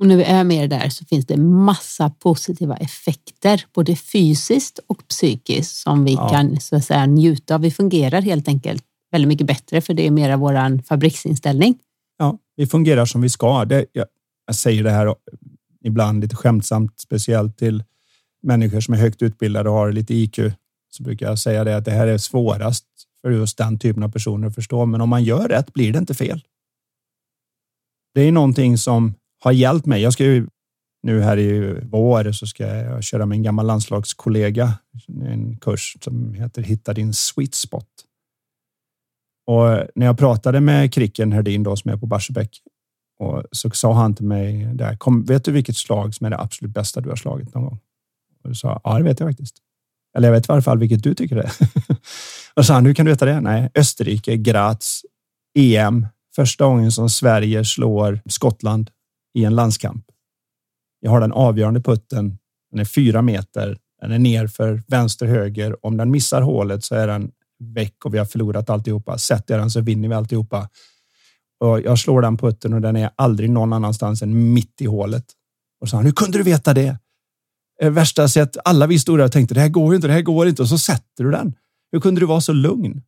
Och när vi är mer där så finns det massa positiva effekter, både fysiskt och psykiskt som vi ja. kan så att säga njuta av. Vi fungerar helt enkelt väldigt mycket bättre för det är mera våran fabriksinställning. Ja, vi fungerar som vi ska. Det, jag, jag säger det här ibland lite skämtsamt, speciellt till människor som är högt utbildade och har lite IQ. Så brukar jag säga det att det här är svårast för just den typen av personer att förstå. Men om man gör rätt blir det inte fel. Det är någonting som har hjälpt mig. Jag ska ju nu här i vår så ska jag köra med en gammal landslagskollega en kurs som heter Hitta din sweet spot. Och när jag pratade med Kricken Herdin då som är på Barsebäck och så sa han till mig där, kom, vet du vilket slag som är det absolut bästa du har slagit någon gång? Och du sa, ja, det vet jag faktiskt. Eller jag vet i alla fall vilket du tycker det är. och sa han, hur kan du veta det? Nej, Österrike, Graz, EM. Första gången som Sverige slår Skottland i en landskamp. Jag har den avgörande putten. Den är fyra meter. Den är ner för vänster höger. Om den missar hålet så är den väck och vi har förlorat alltihopa. Sätter jag den så vinner vi alltihopa. Och jag slår den putten och den är aldrig någon annanstans än mitt i hålet. Och så han, hur kunde du veta det? Eh, värsta sätt. alla vi stod där och tänkte det här går inte, det här går inte och så sätter du den. Hur kunde du vara så lugn?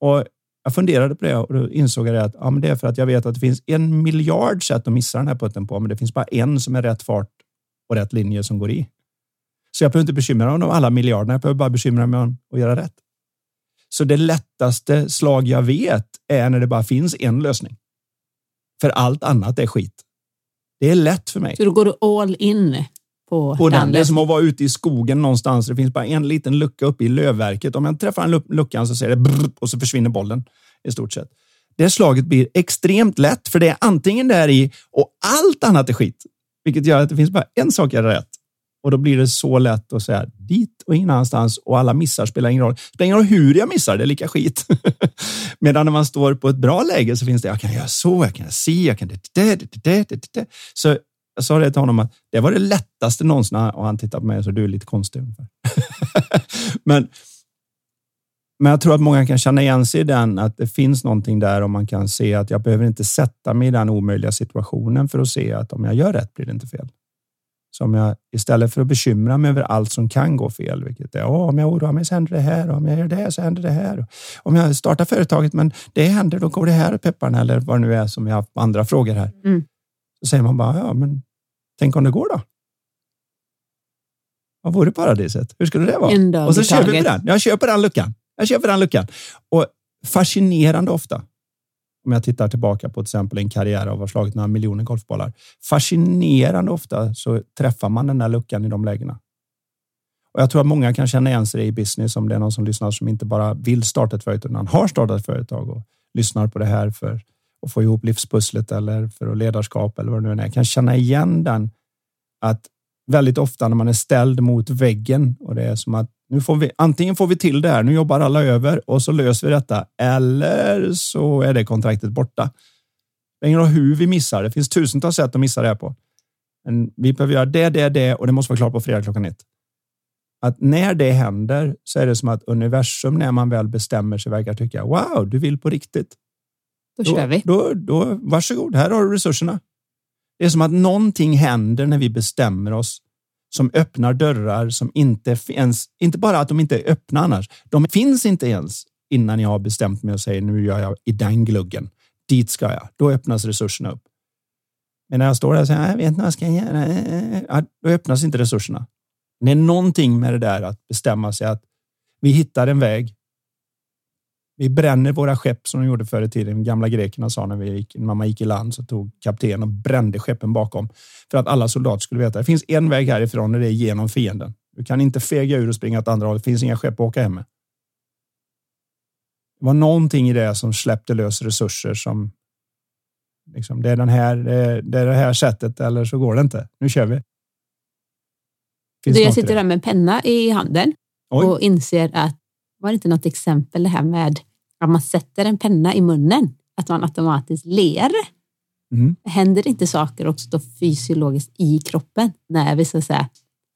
Och jag funderade på det och då insåg jag att ja, men det är för att jag vet att det finns en miljard sätt att missa den här putten på, men det finns bara en som är rätt fart och rätt linje som går i. Så jag behöver inte bekymra mig om alla miljarderna. Jag behöver bara bekymra mig om att göra rätt. Så det lättaste slag jag vet är när det bara finns en lösning. För allt annat är skit. Det är lätt för mig. Så då går du all in? På, är som att vara ute i skogen någonstans. Det finns bara en liten lucka uppe i lövverket. Om jag träffar den luckan så säger det brr, och så försvinner bollen i stort sett. Det slaget blir extremt lätt för det är antingen där i och allt annat är skit, vilket gör att det finns bara en sak jag rätt. Och då blir det så lätt att säga dit och ingen annanstans och alla missar spelar ingen roll. Spelar ingen roll hur jag missar, det är lika skit. Medan när man står på ett bra läge så finns det, jag kan göra så, jag kan si, jag kan det, det, det, det, det. Så jag sa det till honom att det var det lättaste någonsin och han tittade på mig och sa du är lite konstig. men, men jag tror att många kan känna igen sig i den, att det finns någonting där och man kan se att jag behöver inte sätta mig i den omöjliga situationen för att se att om jag gör rätt blir det inte fel. Så om jag istället för att bekymra mig över allt som kan gå fel, vilket är om jag oroar mig så händer det här och om jag gör det så händer det här. Om jag startar företaget men det händer, då går det här pepparna eller vad det nu är som vi har andra frågor här. Mm. Så säger man bara, ja, men tänk om det går då? Vad vore paradiset? Hur skulle det vara? Och så köper vi den. Jag köper den luckan. Jag köper den luckan. Och fascinerande ofta. Om jag tittar tillbaka på till exempel en karriär av att ha slagit några miljoner golfbollar. Fascinerande ofta så träffar man den där luckan i de lägena. Och jag tror att många kan känna igen sig i business om det är någon som lyssnar som inte bara vill starta ett företag utan har startat ett företag och lyssnar på det här för att få ihop livspusslet eller för att ledarskap eller vad det nu är. Jag kan känna igen den att väldigt ofta när man är ställd mot väggen och det är som att nu får vi antingen får vi till det här. Nu jobbar alla över och så löser vi detta eller så är det kontraktet borta. Det ingen hur vi missar. Det finns tusentals sätt att missa det här på. Men vi behöver göra det, det, det och det måste vara klart på fredag klockan ett. Att när det händer så är det som att universum när man väl bestämmer sig verkar tycka wow, du vill på riktigt. Då kör vi. Då, då, varsågod, här har du resurserna. Det är som att någonting händer när vi bestämmer oss som öppnar dörrar som inte ens, inte bara att de inte är öppna annars, de finns inte ens innan jag har bestämt mig och säger nu gör jag i den gluggen. Dit ska jag. Då öppnas resurserna upp. Men när jag står där och säger jag vet inte vad jag ska göra, då öppnas inte resurserna. Det är någonting med det där att bestämma sig att vi hittar en väg vi bränner våra skepp som de gjorde förr i tiden. Gamla grekerna sa när, vi gick, när man gick i land så tog kaptenen och brände skeppen bakom för att alla soldater skulle veta. Det finns en väg härifrån och det är genom fienden. Du kan inte fega ur och springa åt andra hållet. Det finns inga skepp att åka hem med. Det var någonting i det som släppte lös resurser som liksom, det är den här. Det är det här sättet eller så går det inte. Nu kör vi. Finns jag sitter där med en penna i handen Oj. och inser att var det inte något exempel det här med att man sätter en penna i munnen, att man automatiskt ler? Mm. Händer inte saker också då fysiologiskt i kroppen när vi så att säga,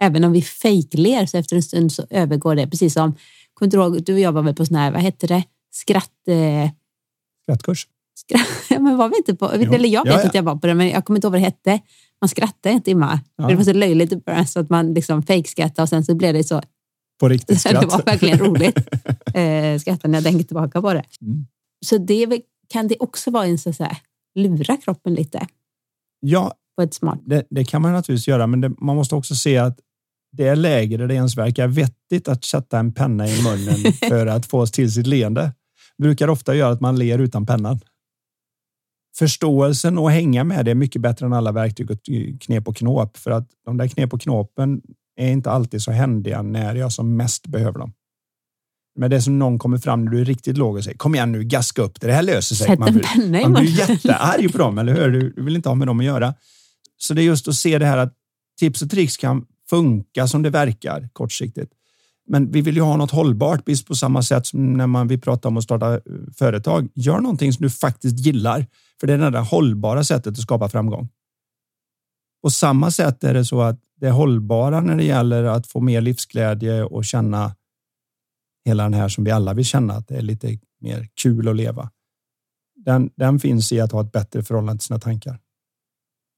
även om vi fejkler så efter en stund så övergår det precis som, kommer du ihåg, du och jag var väl på sån här, vad hette det, skratt... Eh, Skrattkurs? Skratt, men var vi inte på, jo. eller jag vet ja, ja. att jag var på det, men jag kommer inte ihåg vad det hette. Man skrattade en timme. Ja. Det var så löjligt så att man liksom fejkskrattade och sen så blev det så på riktigt skratt. det var verkligen roligt. eh, skratta när jag tänker tillbaka på det. Mm. Så det kan det också vara en så säga, lura kroppen lite? Ja, på ett smart. Det, det kan man naturligtvis göra, men det, man måste också se att det är läge där det ens verkar vettigt att sätta en penna i munnen för att få oss till sitt leende. Brukar ofta göra att man ler utan pennan. Förståelsen och hänga med det är mycket bättre än alla verktyg och knep och knåp för att de där knep och knåpen är inte alltid så händiga när jag som mest behöver dem. Men det är som någon kommer fram när du är riktigt låg och säger kom igen nu, gaska upp det, det här löser sig. Sätt man blir, man blir jättearg på dem, eller hur? Du, vill inte ha med dem att göra. Så det är just att se det här att tips och tricks kan funka som det verkar kortsiktigt. Men vi vill ju ha något hållbart, precis på samma sätt som när man vi pratar om att starta eh, företag. Gör någonting som du faktiskt gillar, för det är det enda hållbara sättet att skapa framgång. På samma sätt är det så att det hållbara när det gäller att få mer livsglädje och känna hela den här som vi alla vill känna, att det är lite mer kul att leva. Den, den finns i att ha ett bättre förhållande till sina tankar.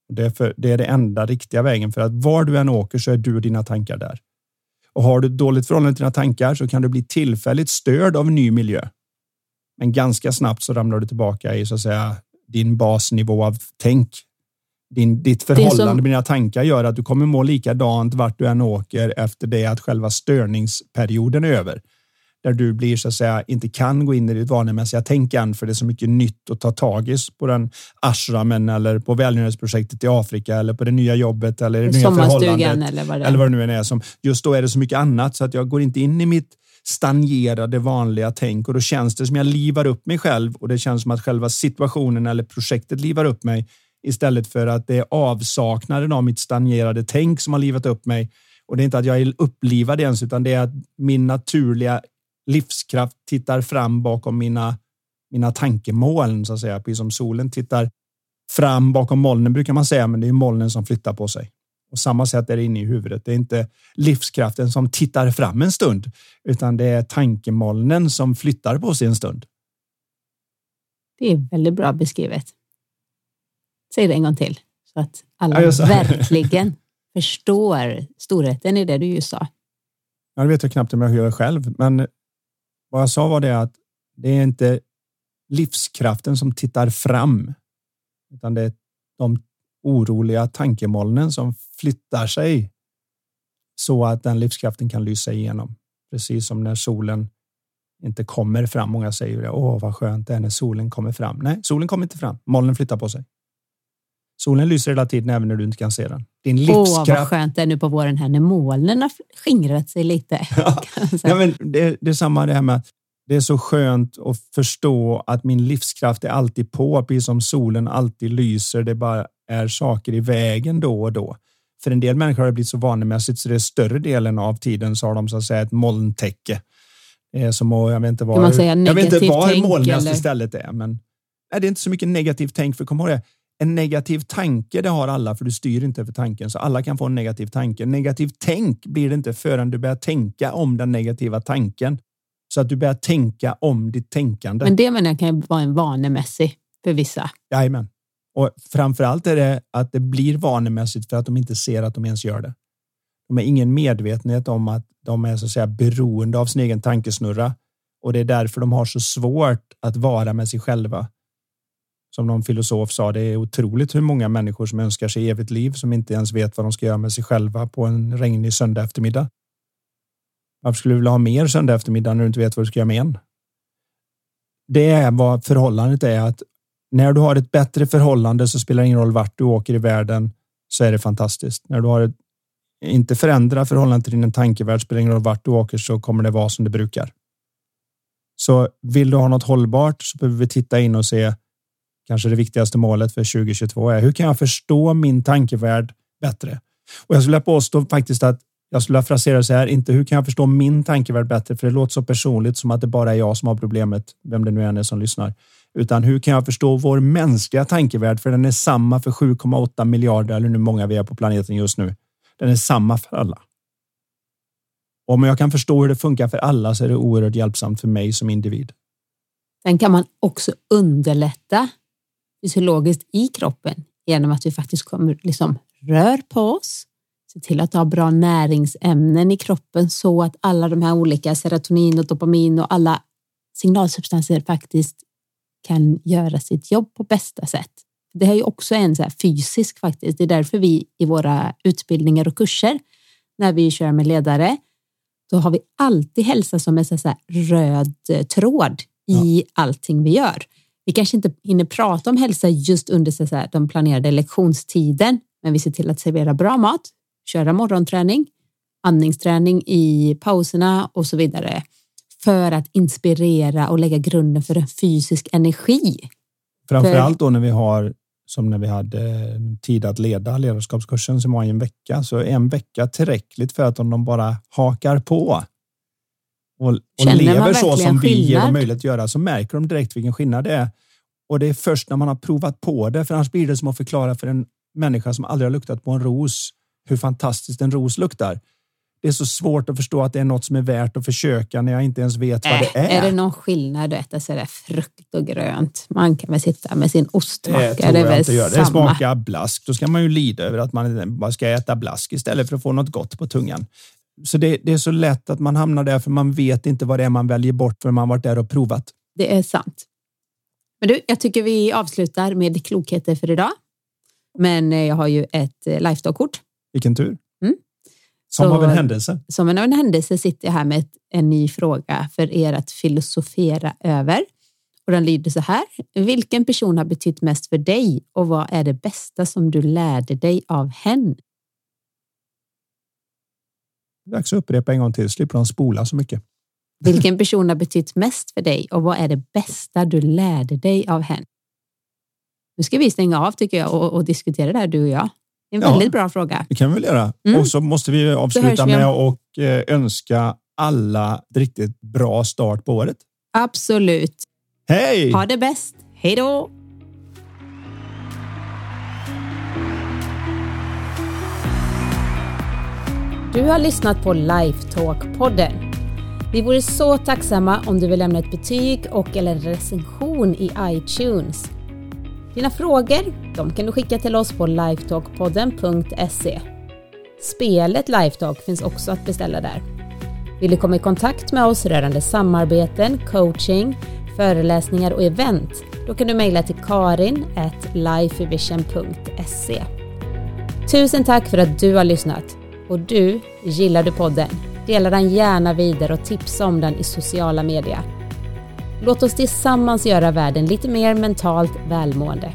Det är, för, det är det enda riktiga vägen för att var du än åker så är du och dina tankar där. Och har du ett dåligt förhållande till dina tankar så kan du bli tillfälligt störd av en ny miljö. Men ganska snabbt så ramlar du tillbaka i så att säga din basnivå av tänk din, ditt förhållande som... med dina tankar gör att du kommer må likadant vart du än åker efter det att själva störningsperioden är över. Där du blir så att säga inte kan gå in i ditt vanemässiga tänkande för det är så mycket nytt att ta tag i på den ashramen eller på välgörenhetsprojektet i Afrika eller på det nya jobbet eller det nya förhållandet. Eller vad, det eller vad det nu än är. Som, just då är det så mycket annat så att jag går inte in i mitt stagnerade vanliga tänk och då känns det som jag livar upp mig själv och det känns som att själva situationen eller projektet livar upp mig istället för att det är avsaknaden av mitt stagnerade tänk som har livat upp mig. Och det är inte att jag är upplivad ens, utan det är att min naturliga livskraft tittar fram bakom mina, mina tankemoln, så att säga. Precis som solen tittar fram bakom molnen brukar man säga, men det är molnen som flyttar på sig. Och samma sätt är det inne i huvudet. Det är inte livskraften som tittar fram en stund, utan det är tankemolnen som flyttar på sig en stund. Det är väldigt bra beskrivet. Säg det en gång till så att alla ja, verkligen förstår storheten i det du just sa. Ja, det vet jag knappt om jag gör själv, men vad jag sa var det att det är inte livskraften som tittar fram, utan det är de oroliga tankemolnen som flyttar sig så att den livskraften kan lysa igenom. Precis som när solen inte kommer fram. Många säger det. Åh, vad skönt det är när solen kommer fram. Nej, solen kommer inte fram. Molnen flyttar på sig. Solen lyser hela tiden även när du inte kan se den. Din livskraft. Åh, vad skönt det är nu på våren här när molnen har skingrat sig lite. Ja, ja men det, det är samma det här med att Det är så skönt att förstå att min livskraft är alltid på, precis som solen alltid lyser. Det bara är saker i vägen då och då. För en del människor har det blivit så vanemässigt så det är större delen av tiden så har de så att säga ett molntäcke. Det är som att, jag vet inte säga jag vet inte vad molnigast eller? istället är, men nej, det är inte så mycket negativt tänk. För kom ihåg det, en negativ tanke, det har alla, för du styr inte över tanken, så alla kan få en negativ tanke. Negativ tänk blir det inte förrän du börjar tänka om den negativa tanken. Så att du börjar tänka om ditt tänkande. Men det menar jag kan vara en vanemässig för vissa. Jajamän. Och framför allt är det att det blir vanemässigt för att de inte ser att de ens gör det. De har ingen medvetenhet om att de är så att säga beroende av sin egen tankesnurra och det är därför de har så svårt att vara med sig själva. Som någon filosof sa, det är otroligt hur många människor som önskar sig evigt liv som inte ens vet vad de ska göra med sig själva på en regnig söndag eftermiddag. Varför skulle du vilja ha mer söndag eftermiddag när du inte vet vad du ska göra med en? Det är vad förhållandet är att när du har ett bättre förhållande så spelar det ingen roll vart du åker i världen så är det fantastiskt. När du har ett inte förändra förhållandet till din tankevärld spelar ingen roll vart du åker så kommer det vara som det brukar. Så vill du ha något hållbart så behöver vi titta in och se kanske det viktigaste målet för 2022 är hur kan jag förstå min tankevärld bättre? Och jag skulle påstå faktiskt att jag skulle frasera så här, inte hur kan jag förstå min tankevärld bättre? För det låter så personligt som att det bara är jag som har problemet, vem det nu än är som lyssnar. Utan hur kan jag förstå vår mänskliga tankevärld? För den är samma för 7,8 miljarder eller hur många vi är på planeten just nu. Den är samma för alla. Om jag kan förstå hur det funkar för alla så är det oerhört hjälpsamt för mig som individ. Sen kan man också underlätta fysiologiskt i kroppen genom att vi faktiskt kommer liksom rör på oss, se till att ha bra näringsämnen i kroppen så att alla de här olika serotonin och dopamin och alla signalsubstanser faktiskt kan göra sitt jobb på bästa sätt. Det är ju också en så fysisk faktiskt. Det är därför vi i våra utbildningar och kurser när vi kör med ledare, då har vi alltid hälsa som en så röd tråd i ja. allting vi gör. Vi kanske inte hinner prata om hälsa just under så här, den planerade lektionstiden, men vi ser till att servera bra mat, köra morgonträning, andningsträning i pauserna och så vidare för att inspirera och lägga grunden för en fysisk energi. Framför allt då när vi har som när vi hade eh, tid att leda ledarskapskursen som var i en vecka. Så är en vecka tillräckligt för att om de bara hakar på och, och lever så som vi ger dem möjlighet att göra så märker de direkt vilken skillnad det är. Och det är först när man har provat på det, för annars blir det som att förklara för en människa som aldrig har luktat på en ros hur fantastiskt en ros luktar det är så svårt att förstå att det är något som är värt att försöka när jag inte ens vet äh, vad det är. Är det någon skillnad att äta sådär frukt och grönt? Man kan väl sitta med sin ostmacka. Det, det, väl inte det smakar blask. Då ska man ju lida över att man bara ska äta blask istället för att få något gott på tungan. Så det, det är så lätt att man hamnar där för man vet inte vad det är man väljer bort för man varit där och provat. Det är sant. Men du, jag tycker vi avslutar med klokheter för idag. Men eh, jag har ju ett eh, Lifestyle-kort. Vilken tur. Som så, av en händelse? Som av en händelse sitter jag här med en ny fråga för er att filosofera över. Och den lyder så här. Vilken person har betytt mest för dig och vad är det bästa som du lärde dig av henne? Dags att upprepa en gång till, slipper de spola så mycket. Vilken person har betytt mest för dig och vad är det bästa du lärde dig av henne? Nu ska vi stänga av tycker jag och, och diskutera det här du och jag. En väldigt ja, bra fråga. Det kan vi väl göra. Mm. Och så måste vi avsluta med att eh, önska alla riktigt bra start på året. Absolut. Hej! Ha det bäst. Hej då! Du har lyssnat på Lifetalk-podden. Vi vore så tacksamma om du vill lämna ett betyg och eller en recension i iTunes. Dina frågor de kan du skicka till oss på lifetalkpodden.se. Spelet Lifetalk finns också att beställa där. Vill du komma i kontakt med oss rörande samarbeten, coaching, föreläsningar och event? Då kan du mejla till karin.lifevision.se. Tusen tack för att du har lyssnat. Och du, gillar du podden? Dela den gärna vidare och tipsa om den i sociala medier. Låt oss tillsammans göra världen lite mer mentalt välmående.